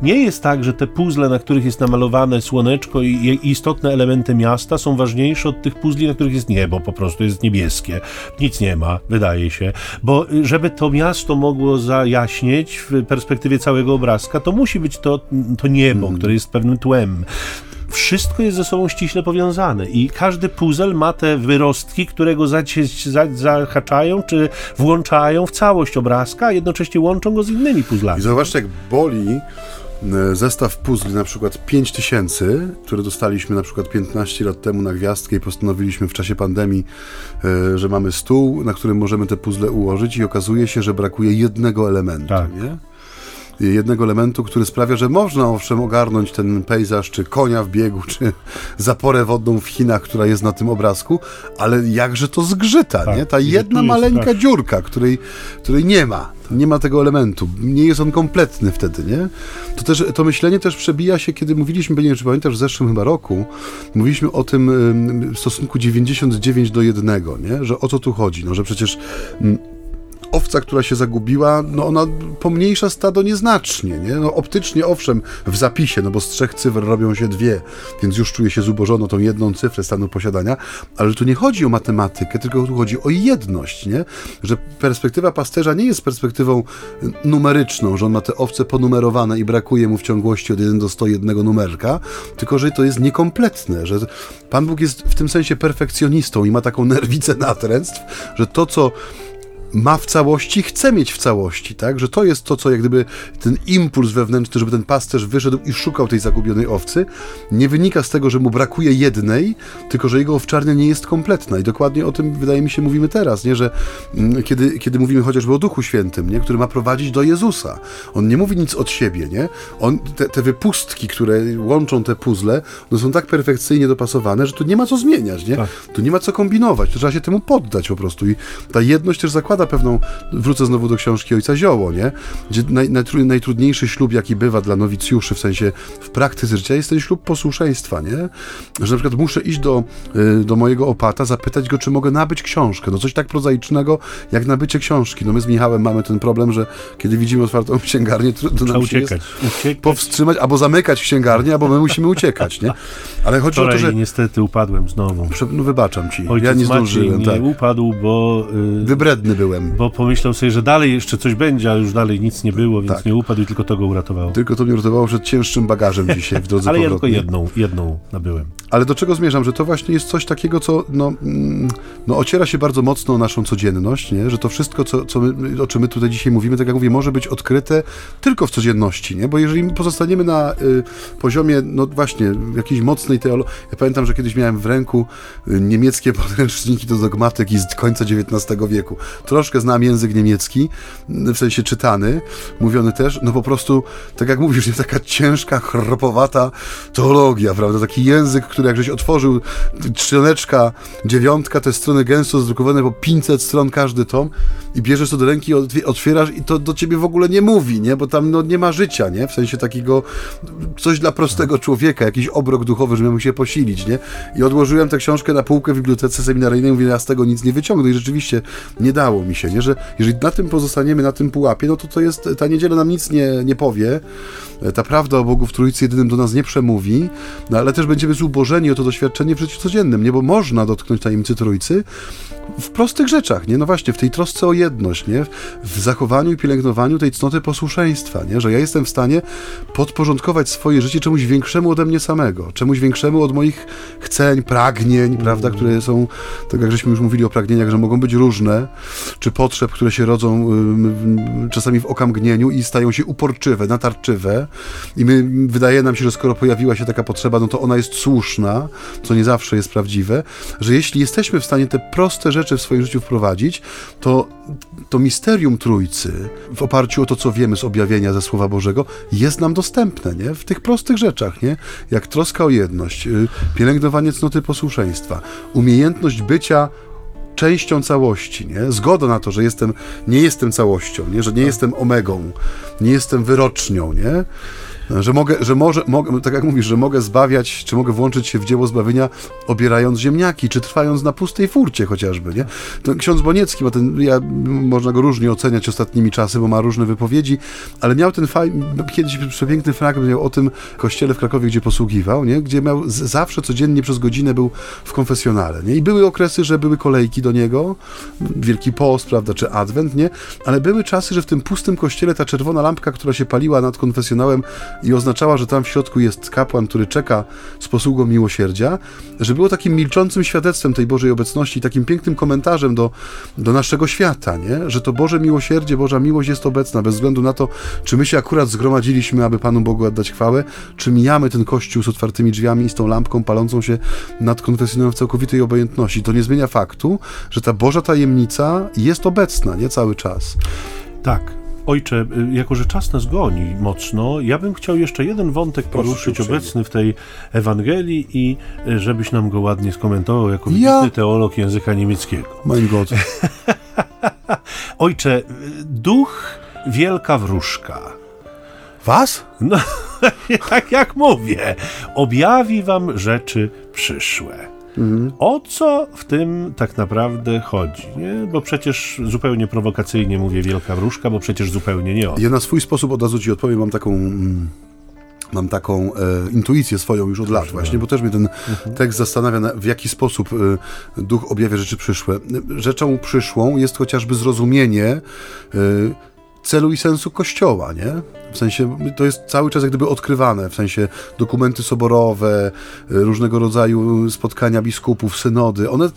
nie jest tak, że te puzzle, na których jest namalowane słoneczko i istotne elementy miasta są ważniejsze od tych puzli, na których jest niebo, po prostu jest niebieskie. Nic nie ma, wydaje się. Bo y, żeby to miasto mogło zajaśnieć w perspektywie całego obrazka, to musi być to, to niebo, mm. które jest pewnym tłem wszystko jest ze sobą ściśle powiązane i każdy puzzle ma te wyrostki, które go zahaczają czy włączają w całość obrazka, a jednocześnie łączą go z innymi puzzlami. I zauważcie, jak boli e, zestaw puzli, na przykład 5000, które dostaliśmy na przykład 15 lat temu na gwiazdkę i postanowiliśmy w czasie pandemii, e, że mamy stół, na którym możemy te puzzle ułożyć i okazuje się, że brakuje jednego elementu, tak. nie? Jednego elementu, który sprawia, że można owszem ogarnąć ten pejzaż, czy konia w biegu, czy *laughs* zaporę wodną w Chinach, która jest na tym obrazku, ale jakże to zgrzyta, tak, nie? Ta jedna maleńka tak. dziurka, której, której nie ma. Nie ma tego elementu. Nie jest on kompletny wtedy, nie? To też, to myślenie też przebija się, kiedy mówiliśmy, nie wiem, czy pamiętasz, w zeszłym chyba roku, mówiliśmy o tym w stosunku 99 do 1, nie? Że o co tu chodzi? No, że przecież owca, która się zagubiła, no ona pomniejsza stado nieznacznie, nie? No optycznie owszem, w zapisie, no bo z trzech cyfr robią się dwie, więc już czuje się zubożono tą jedną cyfrę stanu posiadania, ale tu nie chodzi o matematykę, tylko tu chodzi o jedność, nie? Że perspektywa pasterza nie jest perspektywą numeryczną, że on ma te owce ponumerowane i brakuje mu w ciągłości od 1 do 101 numerka, tylko że to jest niekompletne, że Pan Bóg jest w tym sensie perfekcjonistą i ma taką nerwicę natręctw, że to, co ma w całości, chce mieć w całości, tak? Że to jest to, co jak gdyby ten impuls wewnętrzny, żeby ten pasterz wyszedł i szukał tej zagubionej owcy, nie wynika z tego, że mu brakuje jednej, tylko że jego owczarnia nie jest kompletna. I dokładnie o tym, wydaje mi się, mówimy teraz, nie? Że mm, kiedy, kiedy mówimy chociażby o Duchu Świętym, nie? Który ma prowadzić do Jezusa. On nie mówi nic od siebie, nie? On, te, te wypustki, które łączą te puzzle, one są tak perfekcyjnie dopasowane, że tu nie ma co zmieniać, nie? Tak. Tu nie ma co kombinować, trzeba się temu poddać po prostu. I ta jedność też zakłada zakłada pewną, wrócę znowu do książki ojca Zioło, nie? Gdzie naj, najtrudniejszy ślub, jaki bywa dla nowicjuszy, w sensie w praktyce życia, jest ten ślub posłuszeństwa, nie? Że na przykład muszę iść do, y, do mojego opata, zapytać go, czy mogę nabyć książkę. No coś tak prozaicznego, jak nabycie książki. No my z Michałem mamy ten problem, że kiedy widzimy otwartą *laughs* księgarnię, to nam uciekać. uciekać. powstrzymać, albo zamykać księgarnię, albo my musimy uciekać, nie? Ale chodzi Wczoraj o to, że... niestety upadłem znowu. No wybaczam ci, Ojciec ja nie zdążyłem. Maciej nie tak. upadł, bo... Yy... Wybredny Bo pomyślał sobie, że dalej jeszcze coś będzie, a już dalej nic nie było, więc tak. nie upadł i tylko to go uratowało. Tylko to mnie uratowało przed cięższym bagażem dzisiaj w drodze *laughs* Ale ja tylko jedną, jedną nabyłem. Ale do czego zmierzam? Że to właśnie jest coś takiego, co no, mm, no, ociera się bardzo mocno o naszą codzienność, nie? że to wszystko, co, co my, o czym my tutaj dzisiaj mówimy, tak jak mówię, może być odkryte tylko w codzienności, nie? bo jeżeli pozostaniemy na y, poziomie, no właśnie, jakiejś mocnej teologii. Ja pamiętam, że kiedyś miałem w ręku y, niemieckie podręczniki do dogmatyki z końca XIX wieku. Troszkę znam język niemiecki, w sensie czytany, mówiony też, no po prostu, tak jak mówisz, *laughs* jest taka ciężka, chropowata teologia, prawda? Taki język, który jak żeś otworzył, trzoneczka, dziewiątka, te strony gęsto zdrukowane po 500 stron każdy tom i bierzesz to do ręki, otwierasz i to do ciebie w ogóle nie mówi, nie? Bo tam no, nie ma życia, nie? W sensie takiego, coś dla prostego człowieka, jakiś obrok duchowy, żeby mógł się posilić, nie? I odłożyłem tę książkę na półkę w bibliotece seminaryjnej, mówię, ja z tego nic nie wyciągnę i rzeczywiście nie dało mi się, nie? Że jeżeli na tym pozostaniemy, na tym pułapie, no to to jest, ta niedziela nam nic nie, nie powie, ta prawda o Bogu w Trójcy jedynym do nas nie przemówi, no ale też będziemy zubożeni o to doświadczenie w życiu codziennym, nie? Bo można dotknąć tajemnicy Trójcy w prostych rzeczach, nie? No właśnie, w tej trosce o jedność, nie? W zachowaniu i pielęgnowaniu tej cnoty posłuszeństwa, nie? Że ja jestem w stanie podporządkować swoje życie czemuś większemu ode mnie samego, czemuś większemu od moich chceń, pragnień, prawda, które są, tak jak żeśmy już mówili o pragnieniach, że mogą być różne, czy potrzeb, które się rodzą czasami w okamgnieniu i stają się uporczywe, natarczywe i my, wydaje nam się, że skoro pojawiła się taka potrzeba, no to ona jest słuszna, co nie zawsze jest prawdziwe, że jeśli jesteśmy w stanie te proste rzeczy w swoim życiu wprowadzić, to to misterium Trójcy w oparciu o to, co wiemy z objawienia ze Słowa Bożego, jest nam dostępne, nie? W tych prostych rzeczach, nie? Jak troska o jedność, y, pielęgnowanie cnoty posłuszeństwa, umiejętność bycia częścią całości, nie? Zgoda na to, że jestem, nie jestem całością, nie? Że nie jestem omegą, nie jestem wyrocznią, nie? Że mogę, że może, mogę, tak jak mówisz, że mogę zbawiać, czy mogę włączyć się w dzieło zbawienia, obierając ziemniaki, czy trwając na pustej furcie chociażby, nie? To ksiądz Boniecki, bo ten, ja, można go różnie oceniać ostatnimi czasy, bo ma różne wypowiedzi, ale miał ten fajny, kiedyś przepiękny fragment miał o tym kościele w Krakowie, gdzie posługiwał, nie? Gdzie miał zawsze codziennie przez godzinę był w konfesjonale, nie? I były okresy, że były kolejki do niego, Wielki Post, prawda, czy Adwent, nie? Ale były czasy, że w tym pustym kościele ta czerwona lampka, która się paliła nad konfesjonałem, i oznaczała, że tam w środku jest kapłan, który czeka z posługą miłosierdzia, że było takim milczącym świadectwem tej Bożej obecności, takim pięknym komentarzem do, do naszego świata, nie? że to Boże miłosierdzie, Boża miłość jest obecna, bez względu na to, czy my się akurat zgromadziliśmy, aby Panu Bogu oddać chwałę, czy mijamy ten kościół z otwartymi drzwiami i z tą lampką palącą się nad konfesjonem w całkowitej obojętności. To nie zmienia faktu, że ta Boża tajemnica jest obecna, nie cały czas. Tak, Ojcze, y, jako że czas nas goni mocno, ja bym chciał jeszcze jeden wątek poruszyć Proszę, obecny w tej Ewangelii i y, żebyś nam go ładnie skomentował jako ja? teolog języka niemieckiego. *laughs* Mein Gott. *laughs* Ojcze, y, duch wielka wróżka. Was? No, *laughs* tak jak mówię, objawi wam rzeczy przyszłe. Mhm. O co w tym tak naprawdę chodzi? Nie? Bo przecież zupełnie prowokacyjnie mówię wielka wróżka, bo przecież zupełnie nie o. Ja na swój sposób od razu ci odpowiem, mam taką. Mm, mam taką e, intuicję swoją już od lat właśnie, bo też mnie ten mhm. tekst zastanawia, na, w jaki sposób e, duch objawia rzeczy przyszłe. Rzeczą przyszłą jest chociażby zrozumienie e, celu i sensu Kościoła, nie? W sensie, to jest cały czas jak gdyby odkrywane, w sensie dokumenty soborowe, różnego rodzaju spotkania biskupów, synody, one,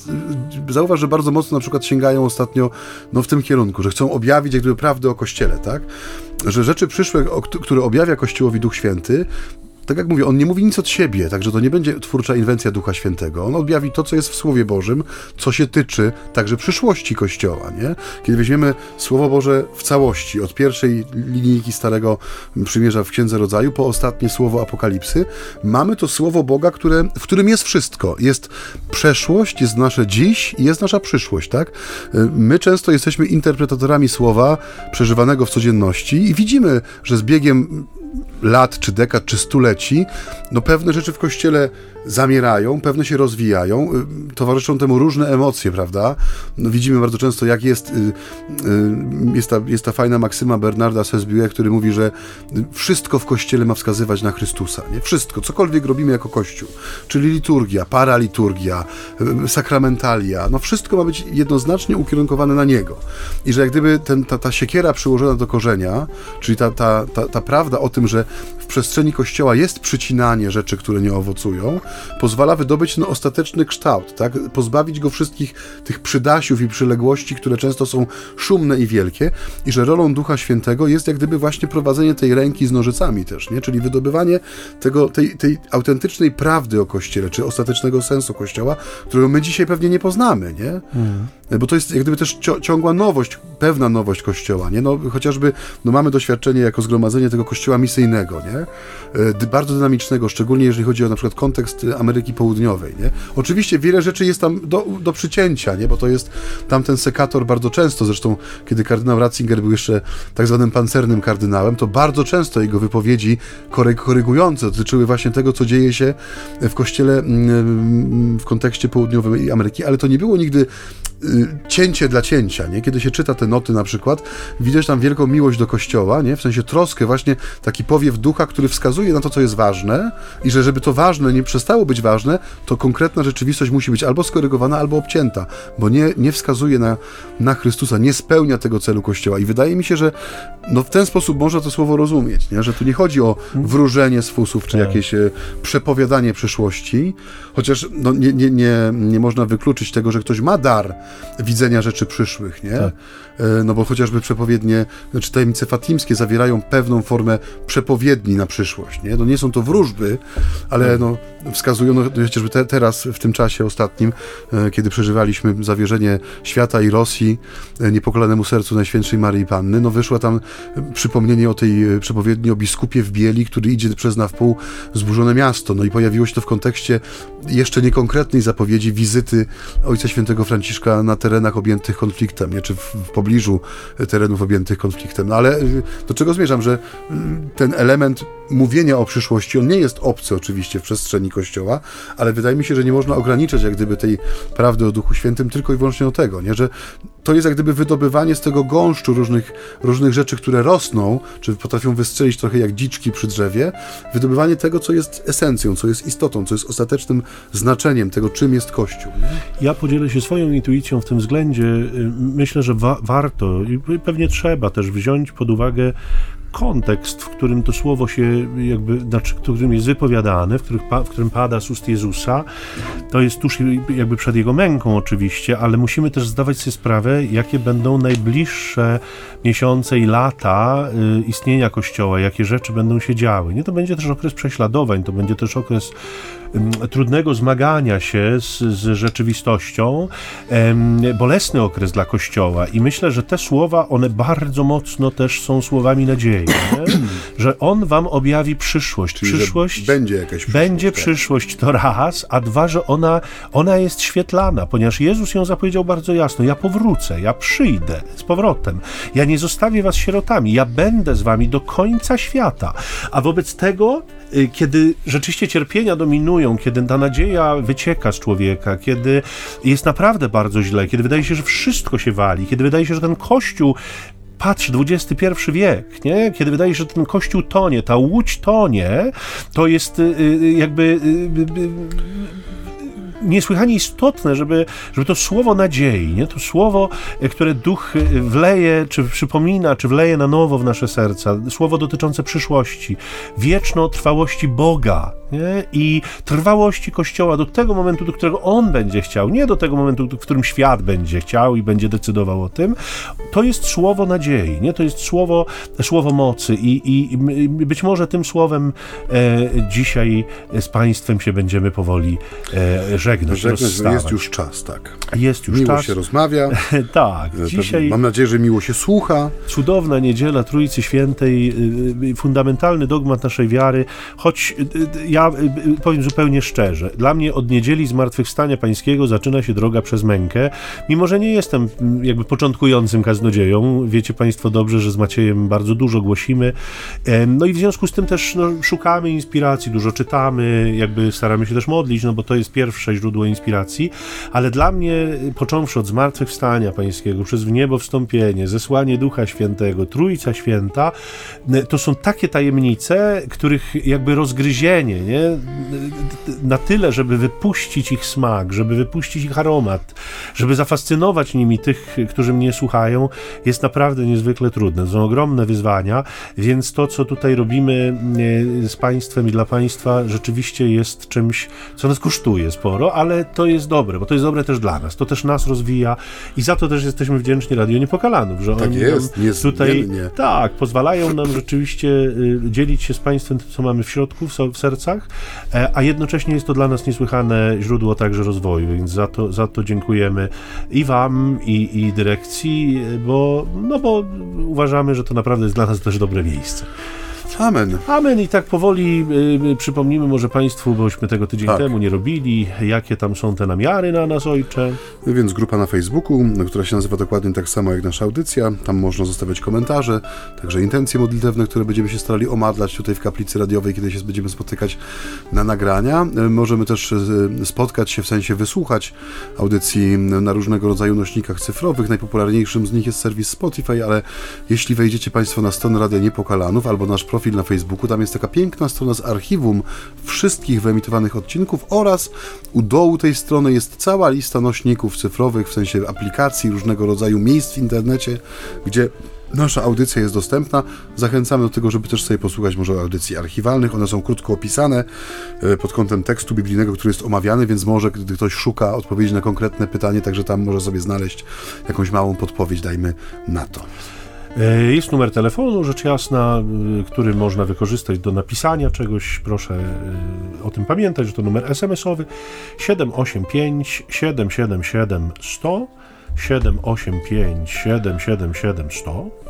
zauważ, że bardzo mocno na przykład sięgają ostatnio no, w tym kierunku, że chcą objawić jak gdyby prawdę o Kościele, tak? Że rzeczy przyszłe, które objawia Kościołowi Duch Święty, tak jak mówię, on nie mówi nic od siebie, także to nie będzie twórcza inwencja Ducha Świętego. On objawi to, co jest w Słowie Bożym, co się tyczy także przyszłości Kościoła, nie? Kiedy weźmiemy Słowo Boże w całości, od pierwszej linijki Starego Przymierza w Księdze Rodzaju po ostatnie Słowo Apokalipsy, mamy to Słowo Boga, które, w którym jest wszystko. Jest przeszłość, jest nasze dziś i jest nasza przyszłość, tak? My często jesteśmy interpretatorami Słowa przeżywanego w codzienności i widzimy, że z biegiem lat, czy dekad, czy stuleci, no pewne rzeczy w kościele zamierają, pewne się rozwijają, y, towarzyszą temu różne emocje, prawda? No widzimy bardzo często, jak jest, y, y, jest, ta, jest ta fajna maksyma Bernarda Sesbue, który mówi, że wszystko w kościele ma wskazywać na Chrystusa, nie? Wszystko, cokolwiek robimy jako kościół, czyli liturgia, paraliturgia, sakramentalia, no wszystko ma być jednoznacznie ukierunkowane na Niego. I że jak gdyby ten, ta, ta siekiera przyłożona do korzenia, czyli ta, ta, ta, ta prawda o tym, że w przestrzeni kościoła jest przycinanie rzeczy, które nie owocują, pozwala wydobyć no, ostateczny kształt, tak? pozbawić go wszystkich tych przydasiów i przyległości, które często są szumne i wielkie, i że rolą Ducha Świętego jest jak gdyby właśnie prowadzenie tej ręki z nożycami też, nie? czyli wydobywanie tego, tej, tej autentycznej prawdy o Kościele, czy ostatecznego sensu Kościoła, którego my dzisiaj pewnie nie poznamy, nie? Mm. Bo to jest jak gdyby też ciągła nowość, pewna nowość Kościoła, nie? No, chociażby no, mamy doświadczenie jako zgromadzenie tego Kościoła misyjnego, nie? E, bardzo dynamicznego, szczególnie jeżeli chodzi o na przykład kontekst Ameryki Południowej, nie? Oczywiście wiele rzeczy jest tam do, do przycięcia, nie? Bo to jest tamten sekator bardzo często, zresztą kiedy kardynał Ratzinger był jeszcze tak zwanym pancernym kardynałem, to bardzo często jego wypowiedzi korygujące dotyczyły właśnie tego, co dzieje się w kościele mm, w kontekście południowej Ameryki, ale to nie było nigdy y, cięcie dla cięcia, nie? Kiedy się czyta te noty na przykład, widać tam wielką miłość do Kościoła, nie? W sensie troskę, właśnie taki powiew ducha, który wskazuje na to, co jest ważne i że żeby to ważne nie przestało być ważne, to konkretna rzeczywistość musi być albo skorygowana, albo obcięta, bo nie, nie wskazuje na, na Chrystusa, nie spełnia tego celu Kościoła. I wydaje mi się, że no w ten sposób można to słowo rozumieć, nie? że tu nie chodzi o wróżenie z fusów, czy tak. jakieś e, przepowiadanie przyszłości, chociaż no, nie, nie, nie, nie można wykluczyć tego, że ktoś ma dar widzenia rzeczy przyszłych, nie? Tak. E, no bo chociażby przepowiednie, znaczy tajemnice fatimskie zawierają pewną formę przepowiedni na przyszłość, nie? No nie są to wróżby, ale no wskazują, no chociażby te, teraz, w tym czasie ostatnim, e, kiedy przeżywaliśmy zawierzenie świata i Rosji e, niepokolanemu sercu Najświętszej Maryi Panny, no wyszła tam przypomnienie o tej przepowiedni o biskupie w bieli, który idzie przez na wpół zburzone miasto, no i pojawiło się to w kontekście jeszcze niekonkretnej zapowiedzi wizyty Ojca Świętego Franciszka na terenach objętych konfliktem, nie? czy w, w pobliżu terenów objętych konfliktem. No ale y, do czego zmierzam, że y, ten element mówienia o przyszłości, on nie jest obcy oczywiście w przestrzeni Kościoła, ale wydaje mi się, że nie można ograniczać jak gdyby tej prawdy o Duchu Świętym tylko i wyłącznie do tego, nie? że to jest jak gdyby wydobywanie z tego gąszczu różnych, różnych rzeczy, które rosną, czy potrafią wystrzelić trochę jak dziczki przy drzewie, wydobywanie tego, co jest esencją, co jest istotą, co jest ostatecznym znaczeniem tego, czym jest Kościół. Nie? Ja podzielę się swoją intuicją w tym względzie. Myślę, że wa warto i pewnie trzeba też wziąć pod uwagę kontekst, w którym to słowo się jakby, znaczy, w którym jest wypowiadane, w, których, w którym pada z ust Jezusa, to jest tuż jakby przed Jego męką oczywiście, ale musimy też zdawać sobie sprawę, jakie będą najbliższe miesiące i lata y, istnienia Kościoła, jakie rzeczy będą się działy. Nie to będzie też okres prześladowań, to będzie też okres trudnego zmagania się z, z rzeczywistością, bolesny okres dla Kościoła i myślę, że te słowa, one bardzo mocno też są słowami nadziei, *clears throat* że On wam objawi przyszłość. Czyli, przyszłość będzie jakaś przyszłość. Będzie tak. przyszłość, to raz, a dwa, że ona, ona jest świetlana, ponieważ Jezus ją zapowiedział bardzo jasno, ja powrócę, ja przyjdę z powrotem, ja nie zostawię was sierotami, ja będę z wami do końca świata, a wobec tego kiedy rzeczywiście cierpienia dominują, kiedy ta nadzieja wycieka z człowieka, kiedy jest naprawdę bardzo źle, kiedy wydaje się, że wszystko się wali, kiedy wydaje się, że ten kościół patrz, XXI wiek, nie? kiedy wydaje się, że ten kościół tonie, ta łódź tonie, to jest y, y, jakby niesłychanie istotne, żeby, żeby to słowo nadziei, nie? to słowo, e, które duch e, wleje, czy przypomina, czy wleje na nowo w nasze serca, słowo dotyczące przyszłości, wieczno trwałości Boga nie? i trwałości Kościoła do tego momentu, do którego On będzie chciał, nie do tego momentu, w którym świat będzie chciał i będzie decydował o tym. To jest słowo nadziei, nie? to jest słowo, słowo mocy i, i być może tym słowem e, dzisiaj z Państwem się będziemy powoli e, żegnać, żegnać jest już czas, tak. Jest już miło czas. się rozmawia. *laughs* tak, e, dzisiaj... Mam nadzieję, że miło się słucha. Cudowna niedziela Trójcy Świętej, y, y, fundamentalny dogmat naszej wiary, choć y, ja powiem zupełnie szczerze, dla mnie od niedzieli Zmartwychwstania Pańskiego zaczyna się droga przez mękę, mimo że nie jestem mm, jakby początkującym kaznodzieją, wiecie Państwo dobrze, że z Maciejem bardzo dużo głosimy, no i w związku z tym też no, szukamy inspiracji, dużo czytamy, jakby staramy się też modlić, no bo to jest pierwsze źródło inspiracji, ale dla mnie, począwszy od zmartwychwstania Pańskiego, przez w niebo wstąpienie, zesłanie Ducha Świętego, Trójca Święta, to są takie tajemnice, których jakby rozgryzienie, nie? na tyle, żeby wypuścić ich smak, żeby wypuścić ich aromat, żeby zafascynować nimi tych, którzy mnie słuchają, jest naprawdę niezwykle trudne. To są ogromne wyzwania, więc to, co tutaj robimy z Państwem i dla Państwa, rzeczywiście jest czymś, co nas kosztuje sporo, ale to jest dobre, bo to jest dobre też dla nas, to też nas rozwija i za to też jesteśmy wdzięczni Radio Niepokalanów, że tak oni jest, jest, tutaj tak, pozwalają nam rzeczywiście y, dzielić się z Państwem tym, co mamy w środku, w sercach, e, a jednocześnie jest to dla nas niesłychane źródło także rozwoju, więc za to, za to dziękujemy i Wam, i, i dyrekcji, bo, no bo uważamy, że to naprawdę jest dla nas też dobre miejsce. Amen. Amen. I tak powoli y, przypomnimy może Państwu, bośmy tego tydzień tak. temu nie robili, jakie tam są te namiary na nas, Ojcze. Więc grupa na Facebooku, która się nazywa dokładnie tak samo jak nasza audycja. Tam można zostawiać komentarze, także intencje modlitewne, które będziemy się starali omadlać tutaj w kaplicy radiowej, kiedy się będziemy spotykać na nagrania. Y, możemy też y, spotkać się, w sensie wysłuchać audycji na różnego rodzaju nośnikach cyfrowych. Najpopularniejszym z nich jest serwis Spotify, ale jeśli wejdziecie Państwo na stronę Radia Niepokalanów albo nasz profil profil na Facebooku. Tam jest taka piękna strona z archiwum wszystkich wyemitowanych odcinków oraz u dołu tej strony jest cała lista nośników cyfrowych, w sensie aplikacji, różnego rodzaju miejsc w internecie, gdzie Nasza audycja jest dostępna. Zachęcamy do tego, żeby też sobie posłuchać może audycji archiwalnych. One są krótko opisane e, pod kątem tekstu biblijnego, który jest omawiany, więc może gdy ktoś szuka odpowiedzi na konkretne pytanie, także tam może sobie znaleźć jakąś małą podpowiedź, dajmy na to. E, jest numer telefonu, rzecz jasna, e, który można wykorzystać do napisania czegoś. Proszę e, o tym pamiętać, że to numer SMS-owy 785 777 100 785 777 100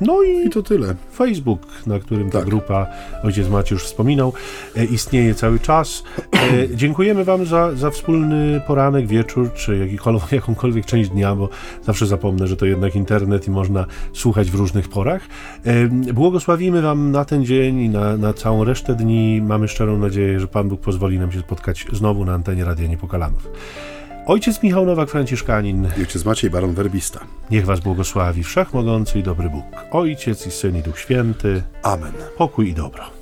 no i, I to tyle. Facebook, na którym ta Tak. grupa, ojciec już wspominał, e, istnieje cały czas. E, *clears throat* dziękujemy Wam za, za wspólny poranek, wieczór, czy jakikolwiek, *laughs* jakąkolwiek część dnia, bo zawsze zapomnę, że to jednak internet i można słuchać w różnych porach. E, błogosławimy Wam na ten dzień i na, na całą resztę dni. Mamy szczerą nadzieję, że Pan Bóg pozwoli nam się spotkać znowu na antenie Radia Niepokalanów. Ojciec Michał Nowak-Franciszkanin, I ojciec Maciej, baron werbista. niech Was błogosławi Wszechmogący i dobry Bóg, Ojciec i Syn i Duch Święty, Amen. pokój i dobro.